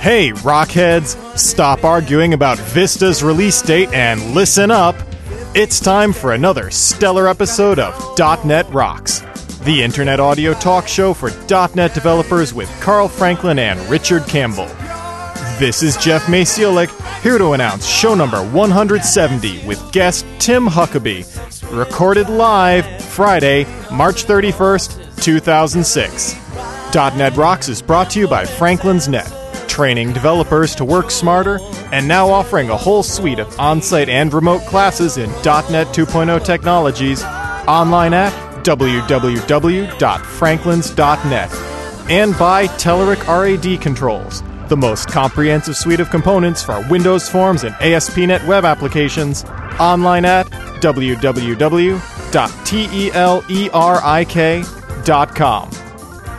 Hey, Rockheads! Stop arguing about Vista's release date and listen up! It's time for another stellar episode of .NET Rocks, the internet audio talk show for .NET developers with Carl Franklin and Richard Campbell. This is Jeff Maciolik, here to announce show number 170 with guest Tim Huckaby, recorded live Friday, March 31st, 2006. .NET Rocks is brought to you by Franklin's Net, training developers to work smarter, and now offering a whole suite of on-site and remote classes in .NET 2.0 technologies online at www.franklins.net and by Telerik RAD Controls, the most comprehensive suite of components for Windows Forms and ASP.NET web applications online at www.telerik.com.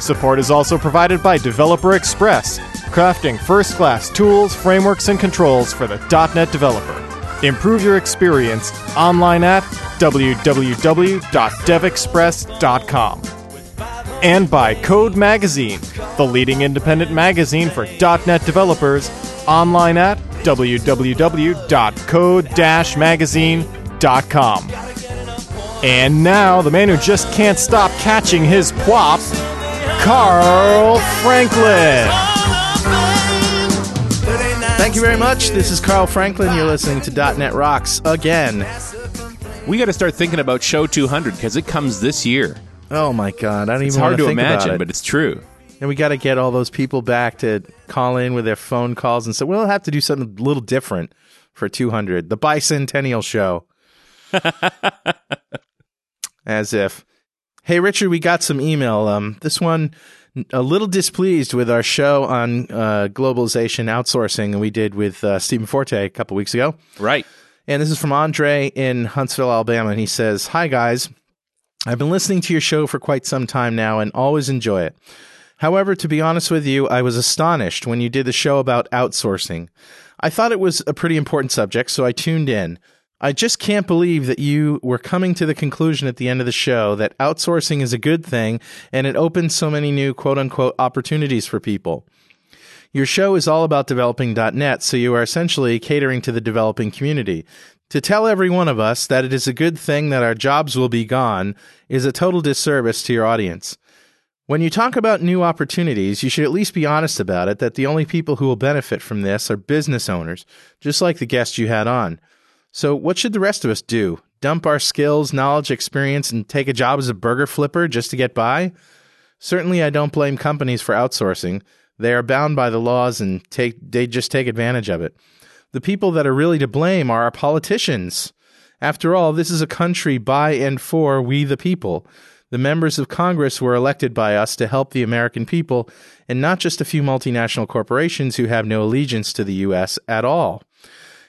Support is also provided by Developer Express, crafting first class tools, frameworks, and controls for the .NET developer. Improve your experience online at www.devexpress.com. And by Code Magazine, the leading independent magazine for .NET developers, online at www.code-magazine.com. And now, the man who just can't stop catching his pwop, Carl Franklin. Thank you very much. This is Carl Franklin. You're listening to .NET Rocks again. We got to start thinking about show 200 because it comes this year. Oh my God, I don't It's even hard to think about imagine, it. but it's true. and we got to get all those people back to call in with their phone calls and say, "We'll have to do something a little different for 200, the bicentennial show." As if, hey Richard, we got some email. Um, this one a little displeased with our show on uh, globalization outsourcing we did with uh, Stephen Forte a couple weeks ago. Right. And this is from Andre in Huntsville, Alabama. And he says, Hi, guys. I've been listening to your show for quite some time now and always enjoy it. However, to be honest with you, I was astonished when you did the show about outsourcing. I thought it was a pretty important subject, so I tuned in. I just can't believe that you were coming to the conclusion at the end of the show that outsourcing is a good thing and it opens so many new quote unquote opportunities for people. Your show is all about developing .NET, so you are essentially catering to the developing community. To tell every one of us that it is a good thing that our jobs will be gone is a total disservice to your audience. When you talk about new opportunities, you should at least be honest about it that the only people who will benefit from this are business owners, just like the guest you had on. So, what should the rest of us do? Dump our skills, knowledge, experience, and take a job as a burger flipper just to get by? Certainly, I don't blame companies for outsourcing. They are bound by the laws and take they just take advantage of it. The people that are really to blame are our politicians. After all, this is a country by and for we the people. The members of Congress were elected by us to help the American people, and not just a few multinational corporations who have no allegiance to the U.S. at all.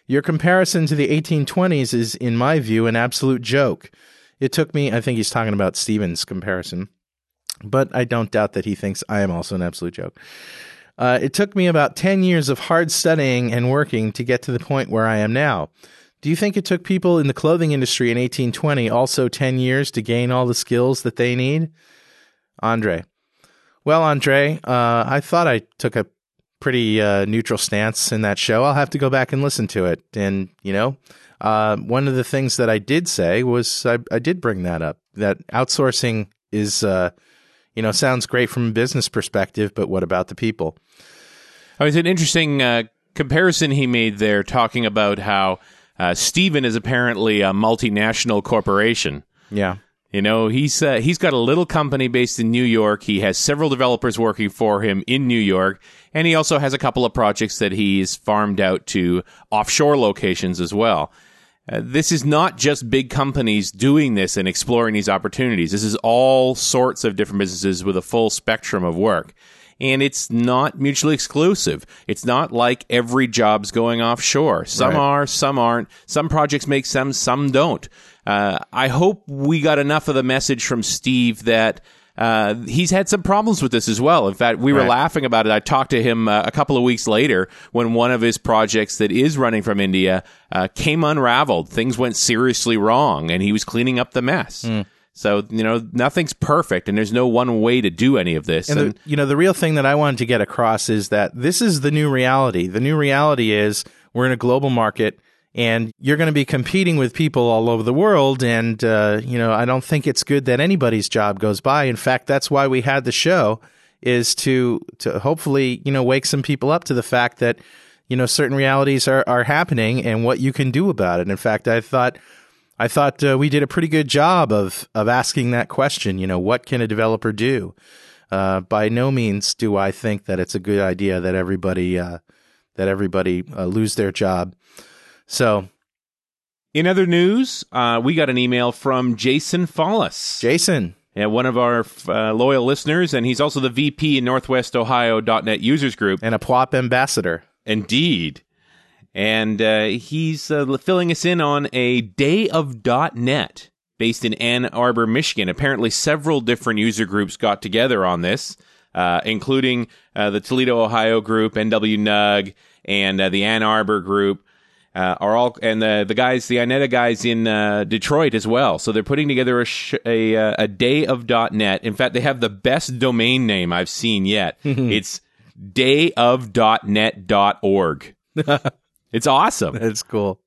Your comparison to the 1820s is, in my view, an absolute joke. It took me, I think he's talking about Stevens' comparison, but I don't doubt that he thinks I am also an absolute joke. Uh, it took me about 10 years of hard studying and working to get to the point where I am now. Do you think it took people in the clothing industry in 1820 also 10 years to gain all the skills that they need? Andre. Well, Andre, uh, I thought I took a pretty uh, neutral stance in that show. I'll have to go back and listen to it. And, you know, uh, one of the things that I did say was I, I did bring that up that outsourcing is, uh, you know, sounds great from a business perspective, but what about the people? Oh, it's an interesting uh, comparison he made there, talking about how uh, Stephen is apparently a multinational corporation. Yeah. You know, he's uh, he's got a little company based in New York. He has several developers working for him in New York, and he also has a couple of projects that he's farmed out to offshore locations as well. Uh, this is not just big companies doing this and exploring these opportunities. This is all sorts of different businesses with a full spectrum of work. And it's not mutually exclusive. It's not like every job's going offshore. Some Right. are, some aren't. Some projects make sense, some don't. Uh, I hope we got enough of the message from Steve that uh, he's had some problems with this as well. In fact, we were Right. laughing about it. I talked to him uh, a couple of weeks later when one of his projects that is running from India uh, came unraveled. Things went seriously wrong, and he was cleaning up the mess. Hmm. So you know, nothing's perfect, and there's no one way to do any of this. And And, the, you know, the real thing that I wanted to get across is that this is the new reality. The new reality is we're in a global market and you're going to be competing with people all over the world. And, uh, you know, I don't think it's good that anybody's job goes by. In fact, that's why we had the show is to, to hopefully, you know, wake some people up to the fact that, you know, certain realities are, are happening and what you can do about it. In fact, I thought, I thought uh, we did a pretty good job of of asking that question. You know, what can a developer do? Uh, by no means do I think that it's a good idea that everybody uh, that everybody uh, lose their job. So, in other news, uh, we got an email from Jason Follas. Jason, Yeah, one of our uh, loyal listeners, and he's also the VP in Northwest Ohio.net users group. and a PWOP ambassador. Indeed. And uh, he's uh, filling us in on a day of .net based in Ann Arbor, Michigan. Apparently, several different user groups got together on this, uh, including uh, the Toledo, Ohio group, NWNUG, and uh, the Ann Arbor group. Uh, are all and the the guys, the INETA guys in uh, Detroit as well. So they're putting together a sh- a, uh, a day of .net. In fact, they have the best domain name I've seen yet. it's dayofdotnet.org. it's awesome. That's cool.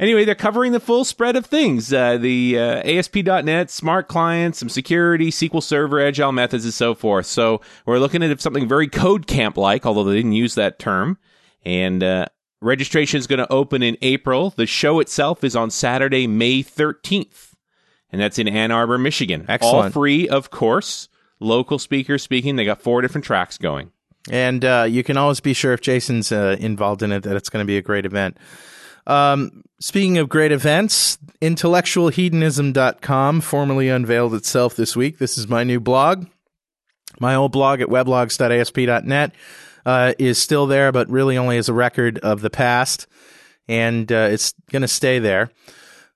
Anyway, they're covering the full spread of things uh, the uh, ASP.NET, smart clients, some security, SQL Server, agile methods, and so forth. So we're looking at something very code camp like, although they didn't use that term. And uh, registration is going to open in April. The show itself is on Saturday, May 13th. And that's in Ann Arbor, Michigan. All free, of course. Local speakers speaking. They got four different tracks going. And uh, you can always be sure if Jason's uh, involved in it that it's going to be a great event. Um, speaking of great events, intellectualhedonism.com formally unveiled itself this week. This is my new blog. My old blog at weblogs.asp.net uh, is still there, but really only as a record of the past, and uh, it's going to stay there.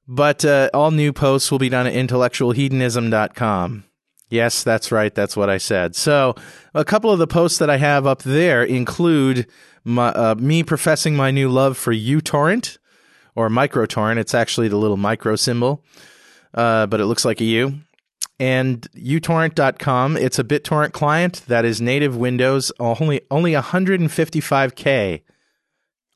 But uh, all new posts will be done at intellectualhedonism.com. Yes, that's right. That's what I said. So, a couple of the posts that I have up there include my, uh, me professing my new love for uTorrent or microtorrent. It's actually the little micro symbol, uh, but it looks like a U. And uTorrent.com. It's a BitTorrent client that is native Windows, only only 155k.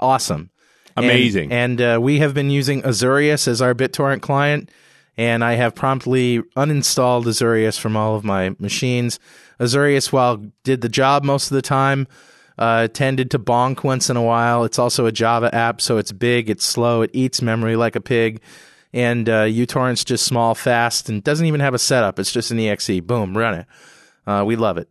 Awesome. And- Amazing. And, uh, we have been using Azureus as our BitTorrent client, and I have promptly uninstalled Azureus from all of my machines. Azureus, while did the job most of the time, uh, tended to bonk once in a while. It's also a Java app, so it's big, it's slow, it eats memory like a pig. And uh, uTorrent's just small, fast, and doesn't even have a setup. It's just an exe. Boom, run it. Uh, we love it.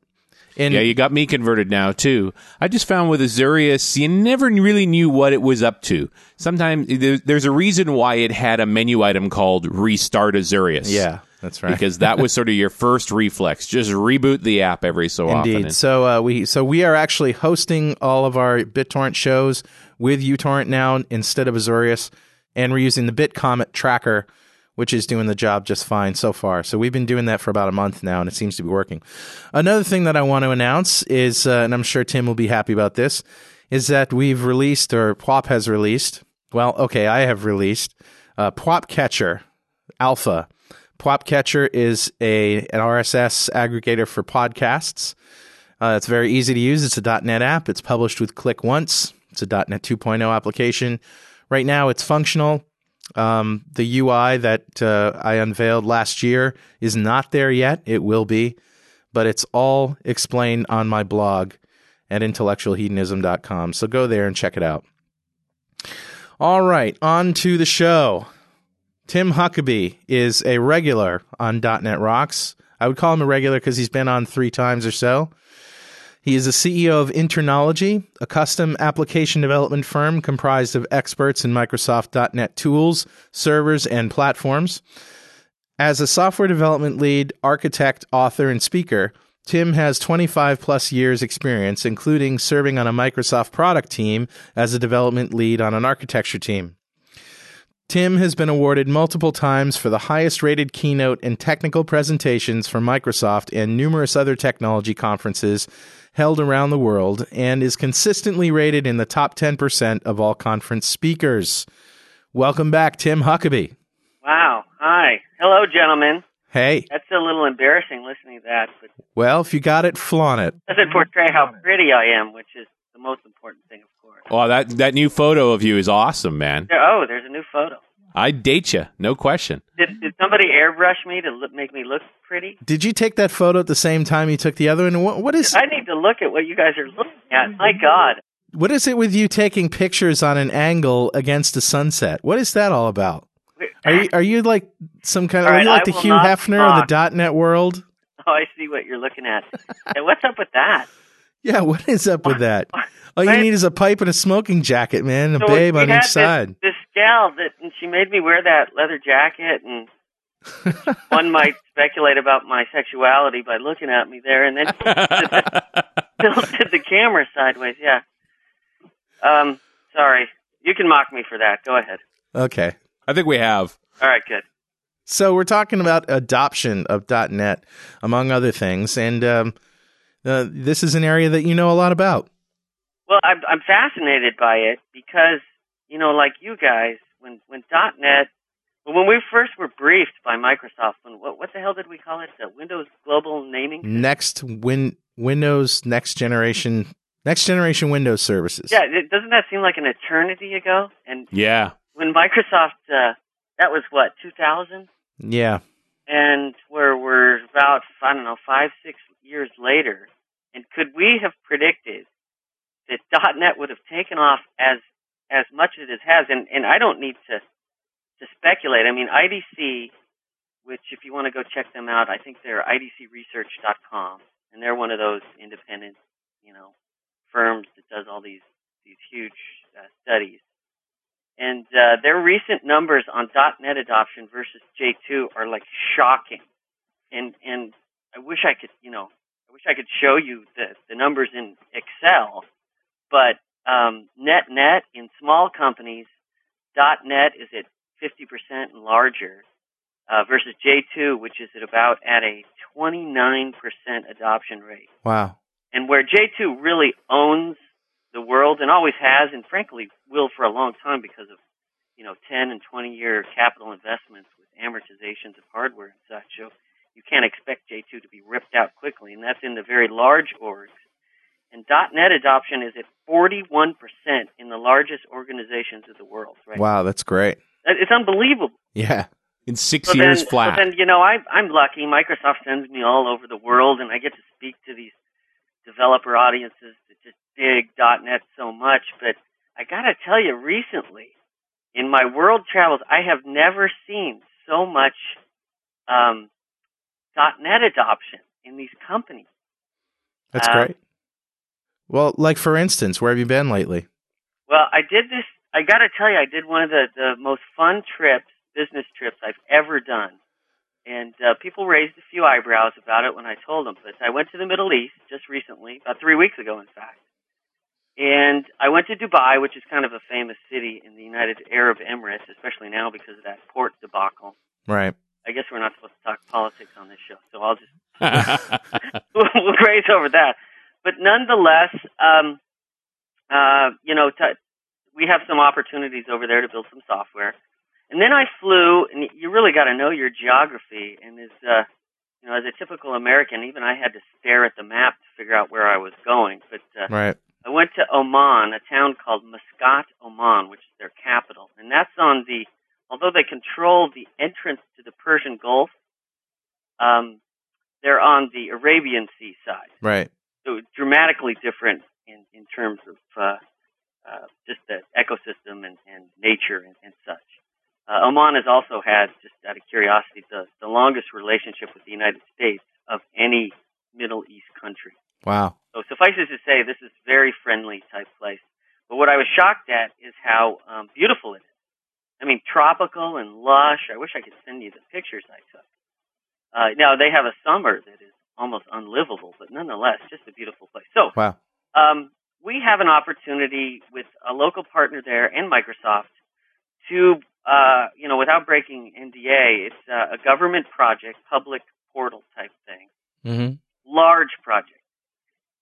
And Yeah, you got me converted now too. I just found with Azureus, you never really knew what it was up to. Sometimes there's a reason why it had a menu item called Restart Azureus. yeah, that's right. because that was sort of your first reflex. Just reboot the app every so often. Indeed. So uh, we so we are actually hosting all of our BitTorrent shows with uTorrent now instead of Azureus, and we're using the BitComet tracker, which is doing the job just fine so far. So we've been doing that for about a month now, and it seems to be working. Another thing that I want to announce is, uh, and I'm sure Tim will be happy about this, is that we've released or PWOP has released. Well, okay, I have released uh, PWOP Catcher Alpha. PWOP Catcher is a an RSS aggregator for podcasts. Uh, it's very easy to use. It's a .NET app. It's published with Click Once. It's a .NET 2.0 application. Right now, it's functional. Um, the UI that uh, I unveiled last year is not there yet. It will be, but it's all explained on my blog at intellectualhedonism.com. So go there and check it out. All right, on to the show. Tim Huckaby is a regular on .NET Rocks. I would call him a regular because he's been on three times or so. He is the CEO of InterKnowlogy, a custom application development firm comprised of experts in Microsoft .NET tools, servers, and platforms. As a software development lead, architect, author, and speaker, Tim has 25 plus years experience, including serving on a Microsoft product team as a development lead on an architecture team. Tim has been awarded multiple times for the highest rated keynote and technical presentations for Microsoft and numerous other technology conferences held around the world and is consistently rated in the top 10% of all conference speakers. Welcome back, Tim Huckaby. Wow. Hi. Hello, gentlemen. Hey. That's a little embarrassing listening to that, but Well, if you got it, flaunt it. doesn't portray how pretty I am, which is the most important thing, of course. Well, that that new photo of you is awesome, man. Oh, there's a new photo. I'd date you, no question. Did, did somebody airbrush me to look, make me look pretty? Did you take that photo at the same time you took the other one? What, what is I need to look at what you guys are looking at. My God. what is it with you taking pictures on an angle against a sunset? What is that all about? Are you are you like some kind of All are you like I the Hugh not Hefner of the .NET world? Oh, I see what you're looking at. Hey, what's up with that? Yeah, what is up with that? All you need is a pipe and a smoking jacket, man, a So babe on had each this, side. This gal that, and she made me wear that leather jacket, and one might speculate about my sexuality by looking at me there, and then tilted the camera sideways. Yeah. Um. Sorry. You can mock me for that. Go ahead. Okay. I think we have. All right. Good. So we're talking about adoption of .NET, among other things, and um, uh, this is an area that you know a lot about. Well, I'm I'm fascinated by it because you know, like you guys, when when .NET, when we first were briefed by Microsoft, when what what the hell did we call it? The Windows Global Naming. Next win Windows next generation next generation Windows services. Yeah, it, doesn't that seem like an eternity ago? And Yeah. when Microsoft, uh, that was what 2000, Yeah. and we're we're about I don't know five six years later, and could we have predicted that .NET would have taken off as as much as it has? And and I don't need to to speculate. I mean, IDC, which if you want to go check them out, I think they're idcresearch.com, and they're one of those independent, you know, firms that does all these these huge uh, studies. And uh, their recent numbers on .NET adoption versus J2 are like shocking. And and I wish I could, you know, I wish I could show you the the numbers in Excel, but um, net net in small companies, dot .NET is at 50% and larger uh, versus J2, which is at about at a 29% adoption rate. Wow. And where J2 really owns the world and always has, and frankly will for a long time because of, you know, 10 and 20 year capital investments with amortizations of hardware and such. So you can't expect J2 to be ripped out quickly, and that's in the very large orgs. And .NET adoption is at 41% in the largest organizations of the world. Right? Wow, that's great. It's unbelievable. Yeah. In six So years then, flat. So then, you know, I, I'm lucky. Microsoft sends me all over the world, and I get to speak to these developer audiences that just dig .NET so much. But I got to tell you, recently, in my world travels, I have never seen so much um, .NET adoption in these companies. That's Um, great. Well, like for instance, where have you been lately? Well, I did this. I got to tell you, I did one of the the most fun trips, business trips I've ever done, and uh, people raised a few eyebrows about it when I told them. But I went to the Middle East just recently, about three weeks ago, in fact, and I went to Dubai, which is kind of a famous city in the United Arab Emirates, especially now because of that port debacle. Right. I guess we're not supposed to talk politics on this show, so I'll just we'll graze over that. But nonetheless, um, uh, you know, t- we have some opportunities over there to build some software. And then I flew, and you really got to know your geography. And as uh, you know, as a typical American, even I had to stare at the map to figure out where I was going. But uh, Right. I went to Oman, a town called Muscat, Oman, which is their capital, and that's on the. Although they control the entrance to the Persian Gulf, um, they're on the Arabian Sea side Right. So dramatically different in, in terms of uh, uh, just the ecosystem and, and nature and, and such. Uh, Oman has also had, just out of curiosity, the, the longest relationship with the United States of any Middle East country. Wow. So suffice it to say, this is very friendly type place. But what I was shocked at is how um, beautiful it is. I mean, tropical and lush. I wish I could send you the pictures I took. Uh, now they have a summer that is almost unlivable, but nonetheless, just a beautiful place. So Wow. um, we have an opportunity with a local partner there and Microsoft to, uh, you know, without breaking NDA, it's uh, a government project, public portal type thing, hmm large project.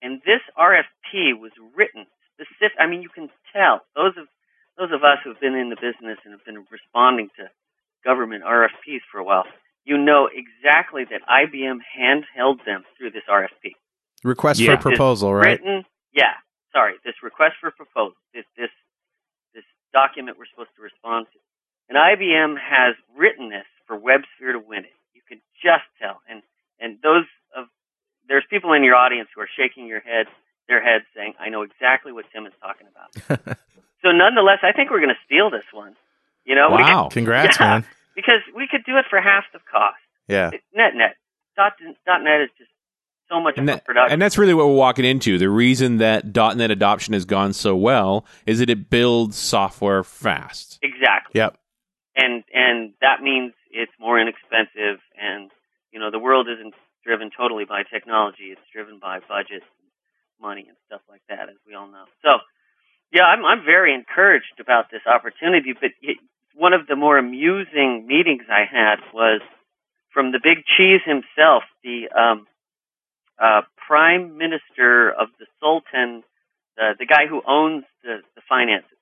And this RFP was written specific. I mean, you can tell those of those of us who've been in the business and have been responding to government RFPs for a while, you know exactly that IBM handheld them through this RFP. Request Yeah. for proposal, right? Written, yeah. Sorry, this request for proposal, this this this document we're supposed to respond to, and IBM has written this for WebSphere to win it. You can just tell, and and those of there's people in your audience who are shaking your head, their heads, saying, "I know exactly what Tim is talking about." so, nonetheless, I think we're going to steal this one. You know, we could- Wow. Congrats, Yeah. man. Because we could do it for half the cost. Yeah. Net net dot dot net is just so much And, that, production. and that's really what we're walking into. The reason that Dot .NET adoption has gone so well is that it builds software fast. exactly. Yep. and and that means it's more inexpensive and you know the world isn't driven totally by technology it's driven by budget money and stuff like that as we all know so yeah i'm i'm very encouraged about this opportunity but one of the more amusing meetings i had was from the big cheese himself the um uh prime minister of the sultan the the guy who owns the the finances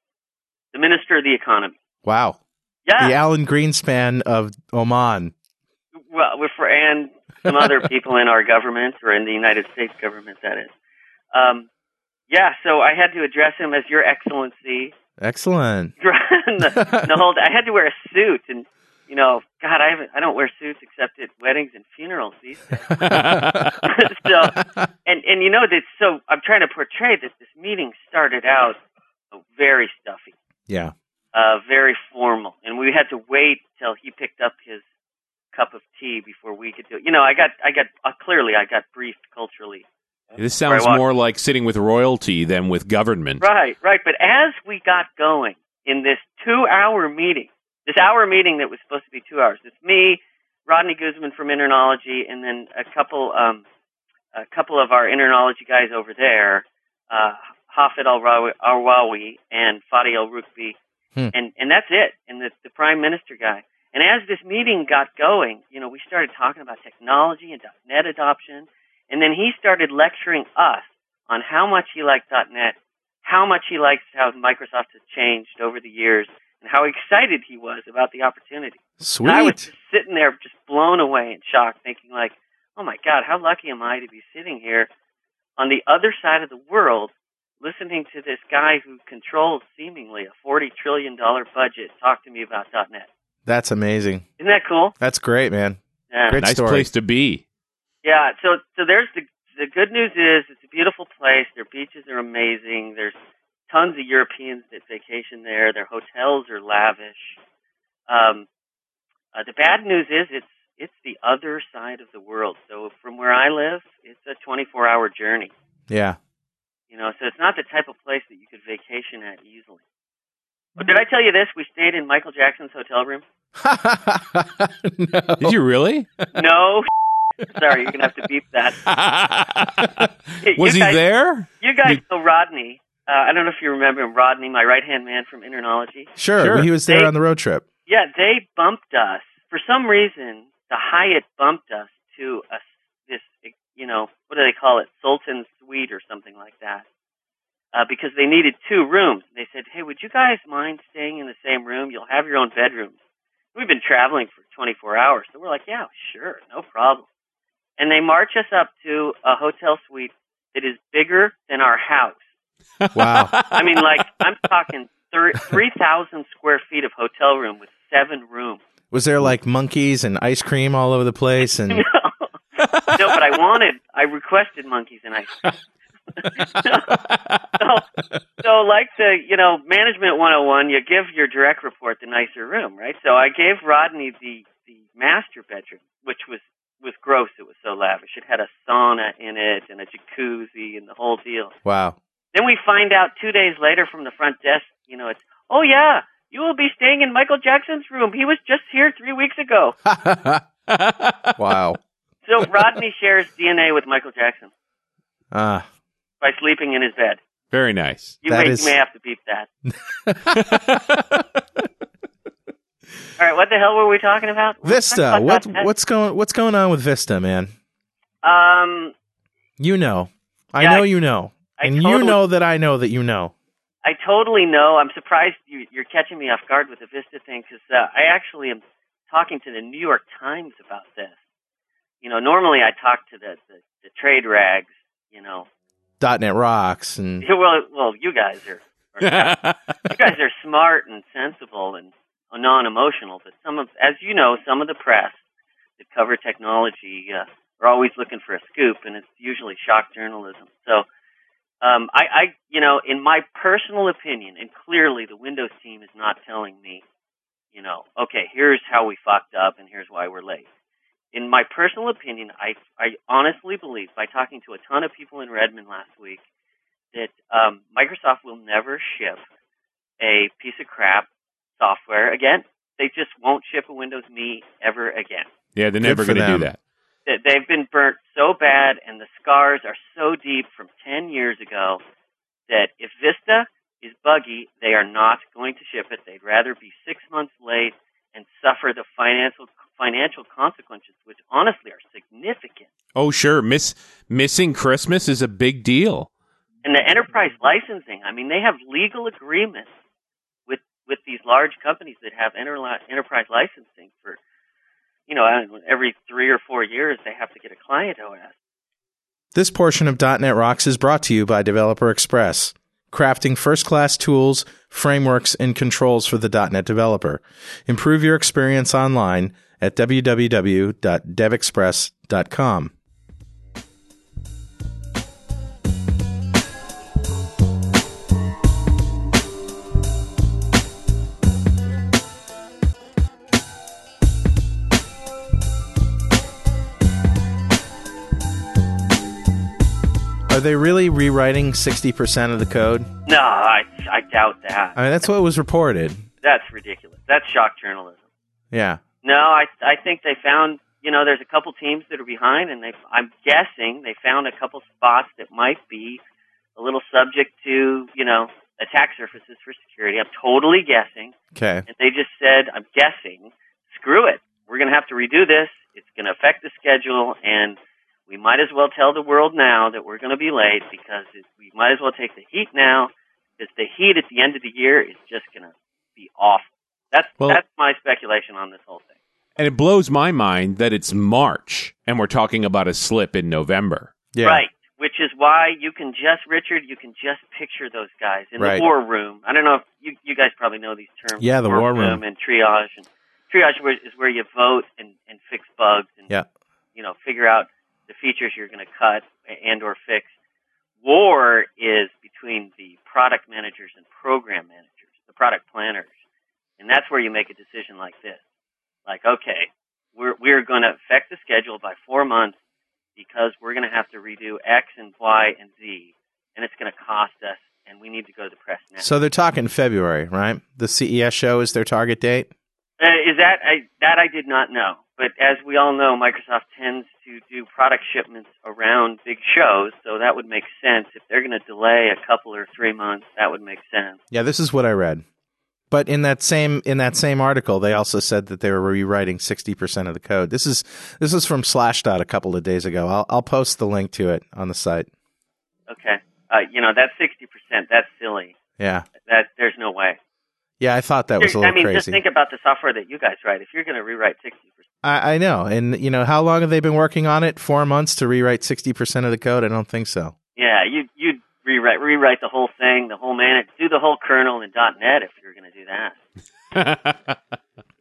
the minister of the economy Wow. yeah The Alan Greenspan of Oman. Well, with and some other people in our government or in the United States government, that is. Um, yeah, so I had to address him as Your Excellency. Excellent. the, whole I had to wear a suit, and you know, God, I haven't, I don't wear suits except at weddings and funerals these days. so, and and you know that. So I'm trying to portray that this meeting started out very stuffy yeah. uh, very formal, and we had to wait till he picked up his cup of tea before we could do it. You know, I got, I got, uh, clearly, I got briefed culturally. This sounds Right, what? more like sitting with royalty than with government. Right, right. But as we got going in this two-hour meeting, this hour meeting that was supposed to be two hours, it's me, Rodney Guzman from InterKnowlogy, and then a couple, um, a couple of our InterKnowlogy guys over there, uh, Hafid Al-Rawawi and Fadi Al-Rukbi, Hmm. and and that's it. And the the prime minister guy. And as this meeting got going, you know, we started talking about technology and .NET adoption, and then he started lecturing us on how much he liked .NET, how much he likes how Microsoft has changed over the years, and how excited he was about the opportunity. And I was just sitting there, just blown away and shocked, thinking like, "Oh my God, how lucky am I to be sitting here on the other side of the world, listening to this guy who controls seemingly a forty trillion dollar budget talk to me about .NET." That's amazing. Isn't that cool? That's great, man. Yeah. Great nice story. place to be. Yeah, so so there's the the good news is it's a beautiful place. Their beaches are amazing. There's tons of Europeans that vacation there. Their hotels are lavish. Um, uh, the bad news is it's it's the other side of the world. So from where I live, it's a 24 hour journey. Yeah. You know, so it's not the type of place that you could vacation at easily. But did I tell you this? We stayed in Michael Jackson's hotel room. no. Did you really? No, sorry, you're gonna have to beep that. Was You he there? You guys Did- know Rodney. Uh, I don't know if you remember him, Rodney, my right hand man from InterKnowlogy. Sure. Sure. He was there They- on the road trip. Yeah, they bumped us for some reason. The Hyatt bumped us to a this you know what do they call it, Sultan Suite or something like that, uh, because they needed two rooms. They said, "Hey, would you guys mind staying in the same room? You'll have your own bedrooms." We've been traveling for 24 hours, so we're like, "Yeah, sure, no problem." And they march us up to a hotel suite that is bigger than our house. Wow. I mean, like I'm talking thir- three thousand square feet of hotel room with seven rooms. Was there like monkeys and ice cream all over the place? And no, no, but I wanted, I requested monkeys and ice. cream. so, so like the you know management 101, you give your direct report the nicer room, right? So I gave Rodney the the master bedroom, which was was gross. It was so lavish. It had a sauna in it and a jacuzzi and the whole deal. Wow. Then we find out two days later from the front desk, you know, it's oh yeah, you will be staying in Michael Jackson's room. He was just here three weeks ago. wow. So Rodney shares DNA with Michael Jackson Ah, by sleeping in his bed. Very nice. You, That may, is- you may have to beep that. All right, what the hell were we talking about? Vista. What what's going what's going on with Vista, man? Um, You know. I Yeah, know I- you know. I and you know that I know that you know. I totally know. I'm surprised you, you're catching me off guard with the Vista thing because uh, I actually am talking to the New York Times about this. You know, normally I talk to the the, the trade rags. You know, .NET rocks and well, well, you guys are, are you guys are smart and sensible and non-emotional, but some of, as you know, some of the press that cover technology uh, are always looking for a scoop, and it's usually shock journalism. So, um, I, I, you know, in my personal opinion, and clearly the Windows team is not telling me, you know, okay, here's how we fucked up, and here's why we're late. In my personal opinion, I, I honestly believe, by talking to a ton of people in Redmond last week, that um, Microsoft will never ship a piece of crap software again. They just won't ship a Windows Me ever again. yeah, they're never going to do that. That They've been burnt so bad, and the scars are so deep from 10 years ago that if Vista is buggy, they are not going to ship it. They'd rather be six months late and suffer the financial financial consequences, which honestly are significant. Oh, sure. Miss missing Christmas is a big deal. And the enterprise licensing, I mean, they have legal agreements with these large companies that have enter, enterprise licensing for, you know, know, every three or four years they have to get a client OS. This portion of .NET Rocks is brought to you by Developer Express, crafting first-class tools, frameworks, and controls for the .NET developer. Improve your experience online at www.devexpress.com. they really rewriting 60% of the code? No, I I doubt that. I mean, that's what was reported. That's ridiculous. That's shock journalism. Yeah. No, I I think they found you know there's a couple teams that are behind, and they I'm guessing they found a couple spots that might be a little subject to you know attack surfaces for security. I'm totally guessing, Okay. and they just said I'm guessing. Screw it. We're going to have to redo this. It's going to affect the schedule, and we might as well tell the world now that we're going to be late because it, we might as well take the heat now because the heat at the end of the year is just going to be awful. That's Well- that's my speculation on this whole thing. And it blows my mind that it's March and we're talking about a slip in November. Yeah. Right. Which is why you can just Richard, you can just picture those guys in Right. the war room. I don't know if you you guys probably know these terms. Yeah, the war room. and triage and triage is where you vote and and fix bugs and Yeah. you know figure out the features you're going to cut and or fix. War is between the product managers and program managers, the product planners, and that's where you make a decision like this. Like, okay, we're we're going to affect the schedule by four months because we're going to have to redo X and Y and Z, and it's going to cost us, and we need to go to the press now. So they're talking February, right? The CES show is their target date. Uh, is that I, that I did not know, but as we all know, Microsoft tends to do product shipments around big shows, so that would make sense. If they're going to delay a couple or three months, that would make sense. Yeah, this is what I read. But in that same in that same article, they also said that they were rewriting sixty percent of the code. This is this is from Slashdot a couple of days ago. I'll I'll post the link to it on the site. Okay, uh, you know that's sixty percent. That's silly. Yeah, That there's no way. Yeah, I thought that was a little crazy. I mean, just think about the software that you guys write. If you're going to rewrite sixty percent, I, I know, and you know how long have they been working on it? Four months to rewrite sixty percent of the code? I don't think so. yeah, you you rewrite rewrite the whole thing, the whole man, do the whole kernel in .NET if you're going to do that.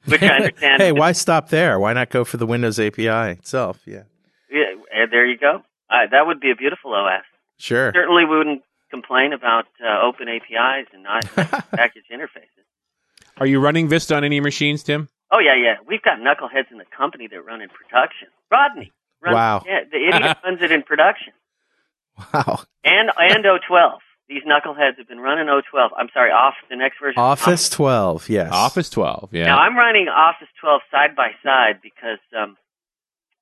Which I understand. hey, why stop there? Why not go for the Windows API itself? Yeah, Yeah, there you go. Uh, that would be a beautiful OS. Sure. Certainly, we wouldn't complain about uh, open APIs and not package interfaces. Are you running Vista on any machines, Tim? Oh yeah, yeah. We've got knuckleheads in the company that run in production. Rodney, runs, Wow. yeah, the idiot runs it in production. Wow. And and O12. These knuckleheads have been running O12. I'm sorry, off the next version. Office 12, yes. Office 12, yeah. Now I'm running Office 12 side by side because, um,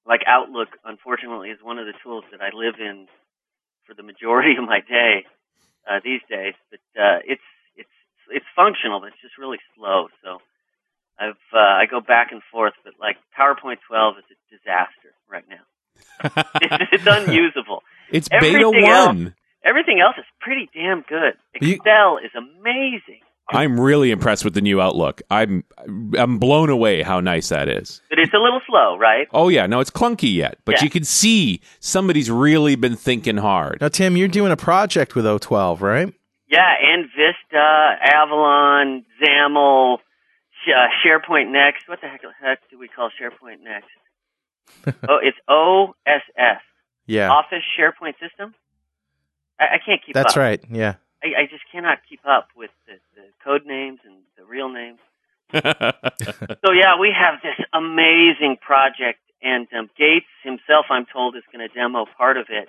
like Outlook, unfortunately, is one of the tools that I live in for the majority of my day uh, these days. But uh, it's it's it's functional, but it's just really slow. So I've uh, I go back and forth. But like PowerPoint 12 is a disaster right now. it's, it's unusable. it's beta everything 1. Everything else is pretty damn good. You- Excel is amazing. I'm really impressed with the new Outlook. I'm I'm blown away how nice that is. But it's a little slow, right? Oh yeah, no, it's clunky yet, but Yeah. you can see somebody's really been thinking hard. Now, Tim, you're doing a project with O12, right? Yeah, and Vista, Avalon, XAML, uh, SharePoint Next. What the heck, heck do we call SharePoint Next? oh, it's OSS, Yeah. Office SharePoint System. I, I can't keep That's up. That's right. Yeah. I, I just cannot keep up with the, the code names and the real names. So yeah, we have this amazing project, and um, Gates himself, I'm told, is going to demo part of it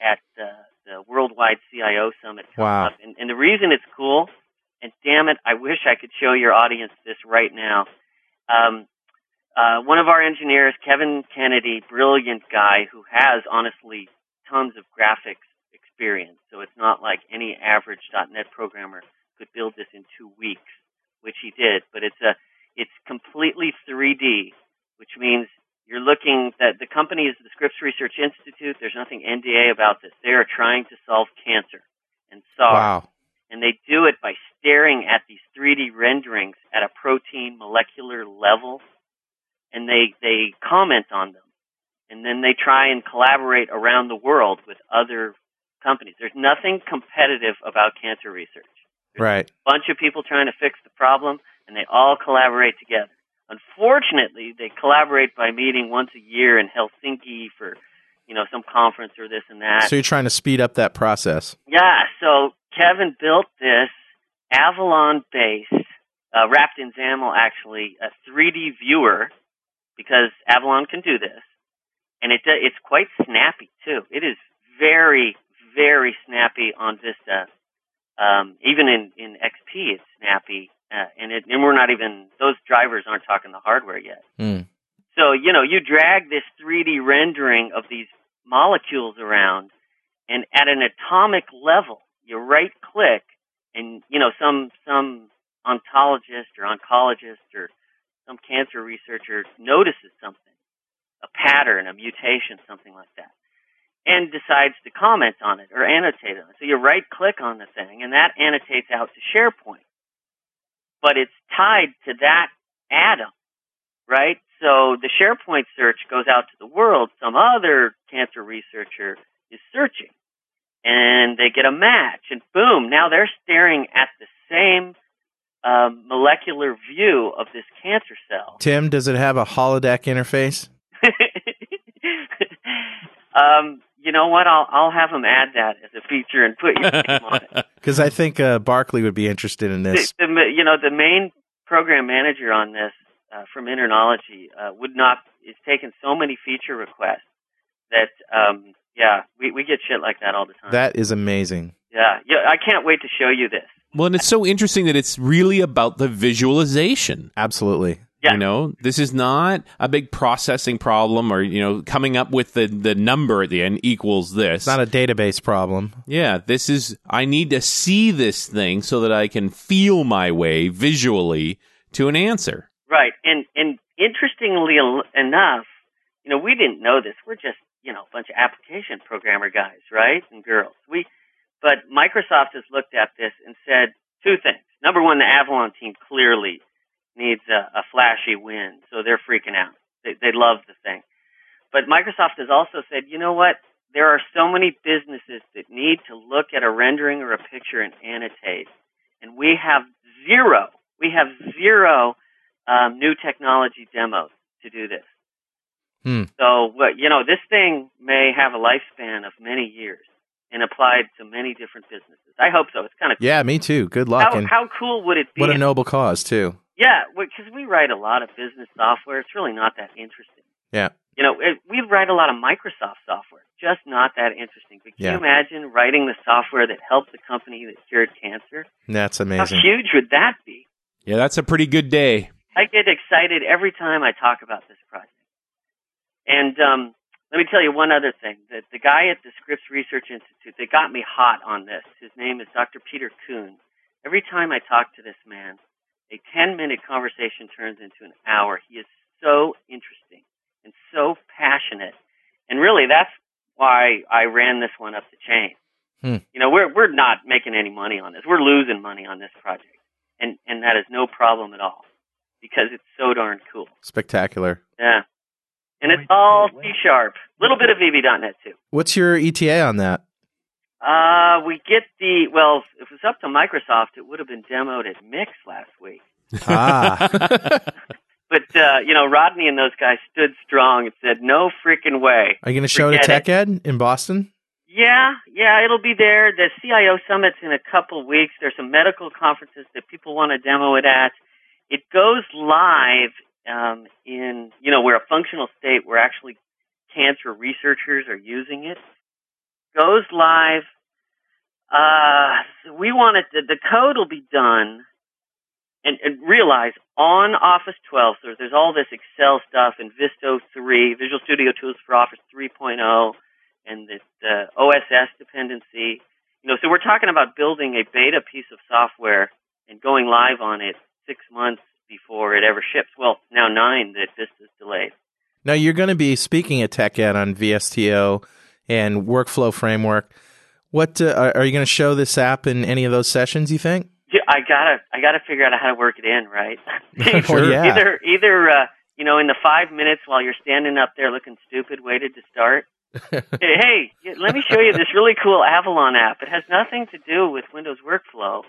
at uh, the Worldwide CIO Summit. Wow. up. And, and the reason it's cool, and damn it, I wish I could show your audience this right now. Um, uh, one of our engineers, Kevin Kennedy, brilliant guy who has honestly tons of graphics experience. So it's not like any average .NET programmer could build this in two weeks, which he did. But it's a it's completely 3D, which means you're looking that the company is the Scripps Research Institute. There's nothing NDA about this. They are trying to solve cancer and SARS Wow. and they do it by staring at these 3D renderings at a protein molecular level, and they they comment on them, and then they try and collaborate around the world with other companies. There's nothing competitive about cancer research. Right. A bunch of people trying to fix the problem, and they all collaborate together. Unfortunately, they collaborate by meeting once a year in Helsinki for, you know, some conference or this and that. So you're trying to speed up that process. Yeah, so Kevin built this Avalon based, uh, wrapped in XAML actually, a 3D viewer because Avalon can do this. And it, it's quite snappy too. It is very, very snappy on Vista. Um, even in, in XP, it's snappy. Uh, and, it, and we're not even, those drivers aren't talking the hardware yet. Hmm. So, you know, you drag this 3D rendering of these molecules around, and at an atomic level, you right click, and, you know, some, some ontologist or oncologist or some cancer researcher notices something, a pattern, a mutation, something like that, and decides to comment on it or annotate on it. So you right click on the thing, and that annotates out to SharePoint. But it's tied to that atom right? So the SharePoint search goes out to the world. Some other cancer researcher is searching, and they get a match, and boom! Now they're staring at the same um, molecular view of this cancer cell. Tim, does it have a holodeck interface? um, you know what? I'll I'll have them add that as a feature and put your name on it. Because I think uh, Barclay would be interested in this. The, the, you know, the main program manager on this uh, from InterKnowlogy uh, would not is taking so many feature requests that um, yeah, we we get shit like that all the time. That is amazing. yeah, yeah, I can't wait to show you this. Well, and it's so interesting that it's really about the visualization. Absolutely. Yeah. You know, this is not a big processing problem or, you know, coming up with the, the number at the end equals this. It's not a database problem. yeah, this is, I need to see this thing so that I can feel my way visually to an answer. Right, and and interestingly enough, you know, we didn't know this. We're just you know a bunch of application programmer guys, right, and girls. We, but Microsoft has looked at this and said two things. Number one, the Avalon team clearly needs a, a flashy win, so they're freaking out. They, they love the thing. But Microsoft has also said, you know what? There are so many businesses that need to look at a rendering or a picture and annotate, and we have zero. We have zero um, new technology demos to do this. Hmm. So, you know, this thing may have a lifespan of many years. and applied to many different businesses. I hope so. It's kind of Yeah, me too. Good luck. how, how cool would it be? what a noble cause, too. Yeah, because we write a lot of business software. It's really not that interesting. Yeah. You know, it, we write a lot of Microsoft software. Just not that interesting. But can Yeah. you imagine writing the software that helped the company that cured cancer? That's amazing. How huge would that be? Yeah, that's a pretty good day. I get excited every time I talk about this project. And um, let me tell you one other thing. The, the guy at the Scripps Research Institute, that got me hot on this. His name is Dr. Peter Kuhn. Every time I talk to this man, a 10 minute conversation turns into an hour. He is so interesting and so passionate. And really, that's why I ran this one up the chain. Hmm. You know, we're, we're not making any money on this. We're losing money on this project. And, and that is no problem at all because it's so darn cool. Spectacular. Yeah. And it's all C sharp. A little bit of VB.NET too. What's your ETA on that? Uh, we get the, well, if it was up to Microsoft, it would have been demoed at Mix last week. Ah. But, uh, you know, Rodney and those guys stood strong and said, no freaking way. Are you going to show it at Forget Tech Ed in Boston? Yeah, yeah, it'll be there. The CIO summit's in a couple weeks. There's some medical conferences that people want to demo it at. It goes live um, in, you know, we're a functional state where actually cancer researchers are using it. Goes live. Uh, we want it. The, code will be done, and, and realize on Office 12. So there's all this Excel stuff and VSTO 3, Visual Studio Tools for Office 3.0 and the OSS dependency. You know, so we're talking about building a beta piece of software and going live on it six months before it ever ships. Well, now nine that Vista's delayed. Now, you're going to be speaking at Tech Ed on VSTO and workflow framework. What uh, are you going to show this app in any of those sessions, you think? Yeah, I gotta, I gotta figure out how to work it in, right? Sure. yeah. Either, either, uh, you know, in the five minutes while you're standing up there looking stupid, waited to start. hey, hey, let me show you this really cool Avalon app. It has nothing to do with Windows Workflow.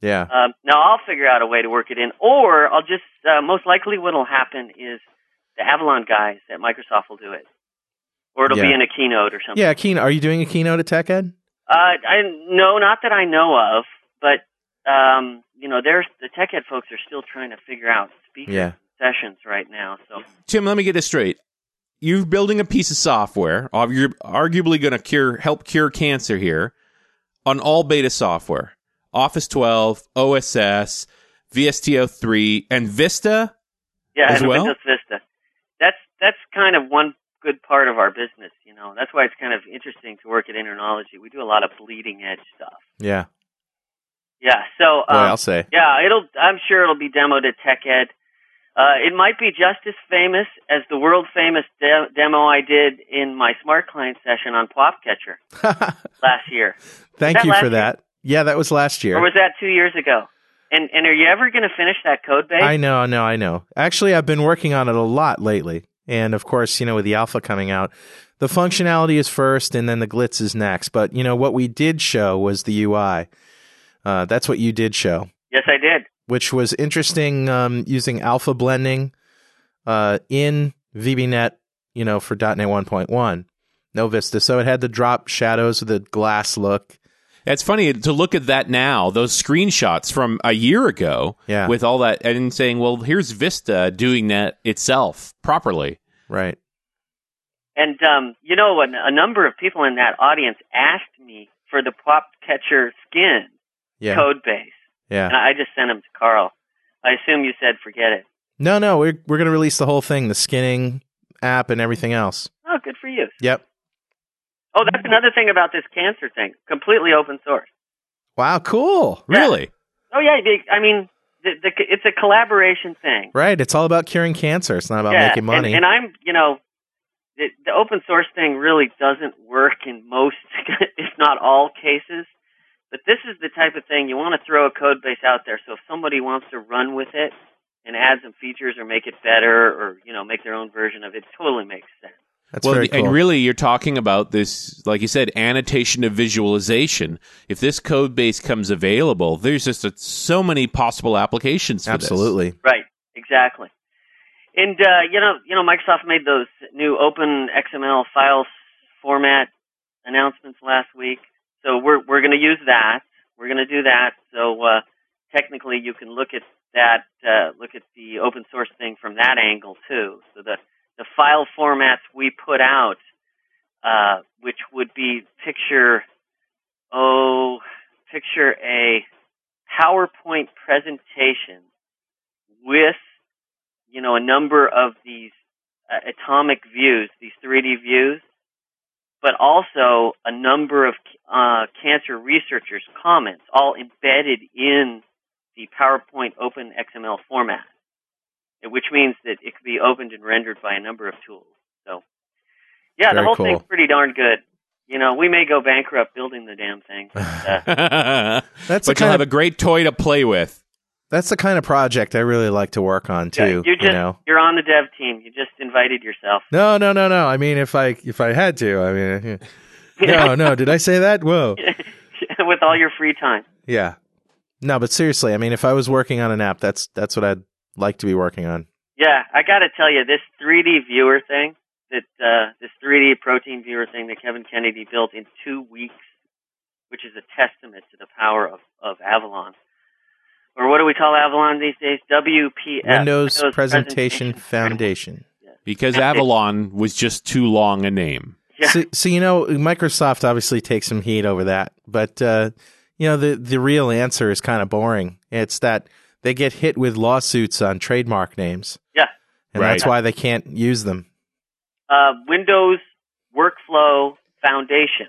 Yeah. Um, now I'll figure out a way to work it in, or I'll just uh, most likely what'll happen is the Avalon guys at Microsoft will do it, or it'll be in a keynote or something. Yeah, keynote. Are you doing a keynote at Tech Ed? Uh, I no, not that I know of, but um, you know, there's the tech ed folks are still trying to figure out speaker Yeah. sessions right now. So Tim, let me get this straight. You're building a piece of software. You're arguably going to cure, help cure cancer here on all beta software: Office 12, OSS, VSTO 3, and Vista. yeah, As and well? Windows Vista. That's that's kind of one good part of our business. You know, that's why it's kind of interesting to work at InterKnowlogy. We do a lot of bleeding edge stuff. Yeah. Yeah. So Boy, um, I'll say. Yeah, it'll. I'm sure it'll be demoed at Tech Ed. Uh, it might be just as famous as the world famous de- demo I did in my Smart Client session on PWOP Catcher last year. Thank you for year? that. Yeah, that was last year. Or was that two years ago? And and are you ever going to finish that code base? I know, no, I know. Actually, I've been working on it a lot lately. And of course, you know, with the alpha coming out, the functionality is first and then the glitz is next. But, you know, what we did show was the UI. Uh, that's what you did show, yes, I did. which was interesting um, using alpha blending uh, in VB.NET, you know, for .NET 1.1. No Vista. So it had the drop shadows with the glass look. It's funny to look at that now, those screenshots from a year ago, Yeah. with all that, and saying, "Well, here's Vista doing that itself properly." Right. And um, you know, a, a number of people in that audience asked me for the PWOP Catcher skin Yeah. code base, Yeah. and I just sent them to Carl. I assume you said forget it. No, no, we're, we're going to release the whole thing, the skinning app and everything else. Oh, good for you. Yep. Oh, that's another thing about this cancer thing. Completely open source. Wow, cool. Yeah. Really? Oh yeah, I mean, the, the, it's a collaboration thing. Right. It's all about curing cancer. It's not about yeah, making money. And, and I'm, you know, the, the open source thing really doesn't work in most, if not all cases. But this is the type of thing you want to throw a code base out there. So if somebody wants to run with it and add some features or make it better or you know make their own version of it, totally makes sense. That's well, very cool. and really, you're talking about this, like you said, annotation of visualization. If this code base comes available, there's just a, so many possible applications. For this. Absolutely. Right, exactly. And uh, you know, you know, Microsoft made those new Open XML files format announcements last week. so we're we're going to use that. We're going to do that. So uh, technically, you can look at that, uh, look at the open source thing from that angle too. So the the file formats we put out, uh, which would be picture, oh, picture a PowerPoint presentation with, you know, a number of these uh, atomic views, these 3D views, but also a number of uh, cancer researchers' comments, all embedded in the PowerPoint Open XML format, which means that it could be opened and rendered by a number of tools. So, yeah, the whole cool. thing's pretty darn good. You know, we may go bankrupt building the damn thing. but, Uh, That's the but you'll kind have of a great toy to play with. that's the kind of project I really like to work on yeah, too. you just you know. you're on the dev team. You just invited yourself. No, no, no, no. I mean, if I if I had to, I mean, no, no. Did I say that? Whoa. with all your free time. Yeah. No, but seriously, I mean, if I was working on an app, that's that's what I'd like to be working on. Yeah, I got to tell you, this 3D viewer thing, that uh, this 3D protein viewer thing that Kevin Kennedy built in two weeks, which is a testament to the power of, of Avalon. Or what do we call Avalon these days? WPF. Windows Presentation Foundation. Because Avalon was just too long a name. Yeah. So, so you know, Microsoft obviously takes some heat over that, but uh, you know, the the real answer is kind of boring. It's that they get hit with lawsuits on trademark names, Yeah. and that's why they can't use them. Uh, Windows Workflow Foundation.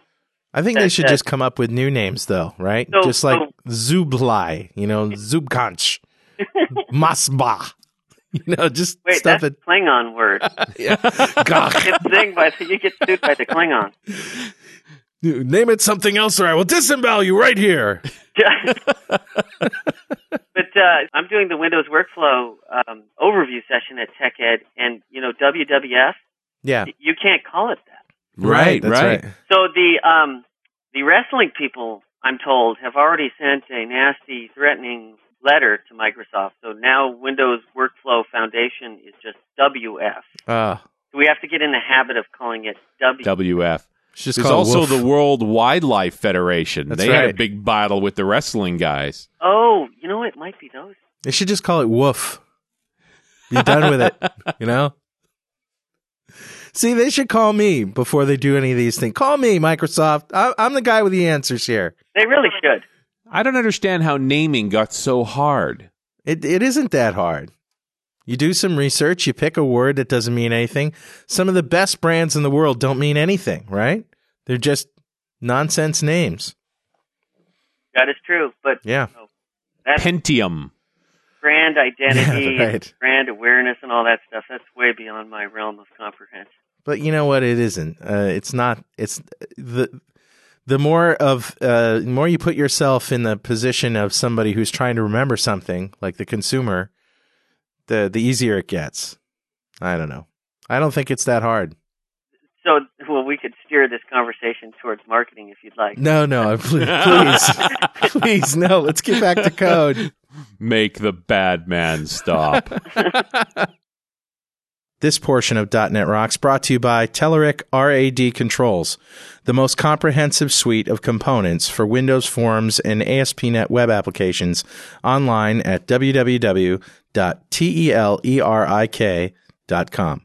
I think they should that- just come up with new names, though, right? So- just like so- Zublai, you know, Zubkanch, Masba, you know, just Wait, stuff that's that. a Klingon word. yeah. It's thing by you get sued by the Klingon. Name it something else, or I will disembowel you right here. but uh, I'm doing the Windows Workflow um, overview session at TechEd, and you know WWF. Yeah, You can't call it that. Right, that's right. So the um, the wrestling people, I'm told, have already sent a nasty, threatening letter to Microsoft. So now Windows Workflow Foundation is just WF. Uh, So we have to get in the habit of calling it W. WF. It's just There's called also Woof. the World Wildlife Federation. That's they had a big battle with the wrestling guys. oh, you know it might be those. They should just call it Woof. Be done with it. You know. See, they should call me before they do any of these things. Call me, Microsoft. I, I'm the guy with the answers here. They really should. I don't understand how naming got so hard. It it isn't that hard. You do some research, you pick a word that doesn't mean anything. Some of the best brands in the world don't mean anything, right? They're just nonsense names. That is true. But Yeah. that's Pentium. brand identity, Yeah, right. brand awareness, and all that stuff. That's way beyond my realm of comprehension. But you know what? It isn't. Uh, it's not. It's the the more of uh, the more you put yourself in the position of somebody who's trying to remember something, like the consumer, the the easier it gets. I don't know. I don't think it's that hard. So, well, we could steer this conversation towards marketing if you'd like. No, no, please, please, please, no. Let's get back to code. Make the bad man stop. This portion of .NET Rocks brought to you by Telerik RAD Controls, the most comprehensive suite of components for Windows Forms and ASP.NET web applications online at E dot What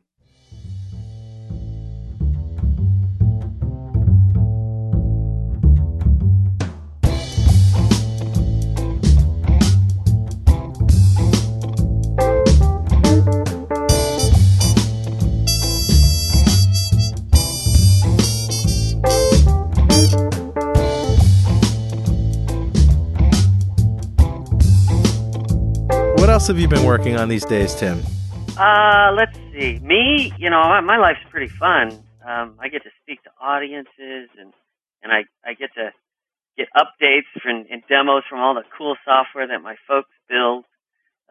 else have you been working on these days, Tim? Uh, let's see. Me, you know, my- my life's pretty fun. Um, I get to speak to audiences, and and I I get to get updates from, and demos from all the cool software that my folks build.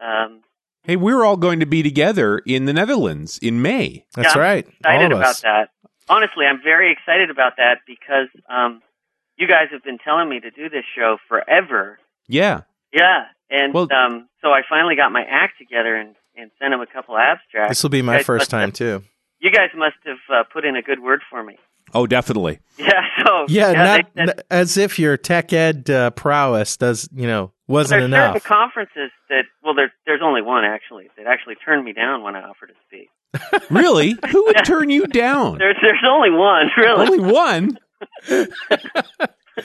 Um, hey, we're all going to be together in the Netherlands in May. That's Yeah, I'm right. excited All about us. that. Honestly, I'm very excited about that because um, you guys have been telling me to do this show forever. Yeah. Yeah, and Well- um, so I finally got my act together and, and sent him a couple abstracts. This will be my first time have- too. You guys must have uh, put in a good word for me. Oh, definitely. Yeah, so Yeah, not they said, n- as if your tech ed uh, prowess does, you know, wasn't there's enough. certain conferences that well, there's there's only one actually that actually turned me down when I offered to speak. Really? Who would turn you down? There's there's only one really. Only one.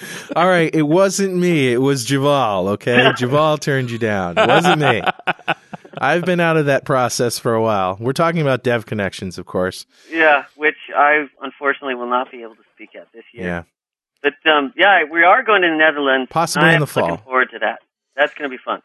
All right, it wasn't me. It was Javal. Okay, Javal turned you down. It wasn't me. I've been out of that process for a while. We're talking about Dev Connections, of course. Yeah, which I unfortunately will not be able to speak at this year. Yeah. But um, yeah, we are going to the Netherlands. Possibly in the fall. Looking forward to that. That's going to be fun.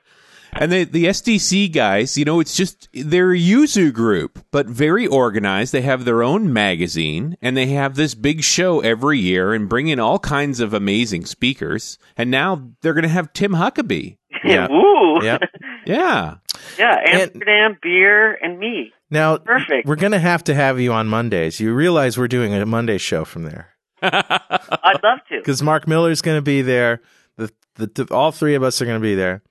And the the SDC guys, you know, it's just they're a user group, but very organized. They have their own magazine, and they have this big show every year, and bring in all kinds of amazing speakers. And now they're going to have Tim Huckaby. Yeah. Woo. Yep. Yeah, yeah, Amsterdam beer and me. Now, Perfect. we're going to have to have you on Mondays. You realize we're doing a Monday show from there I'd love to. because Mark Miller's going to be there. The, the, the all three of us are going to be there.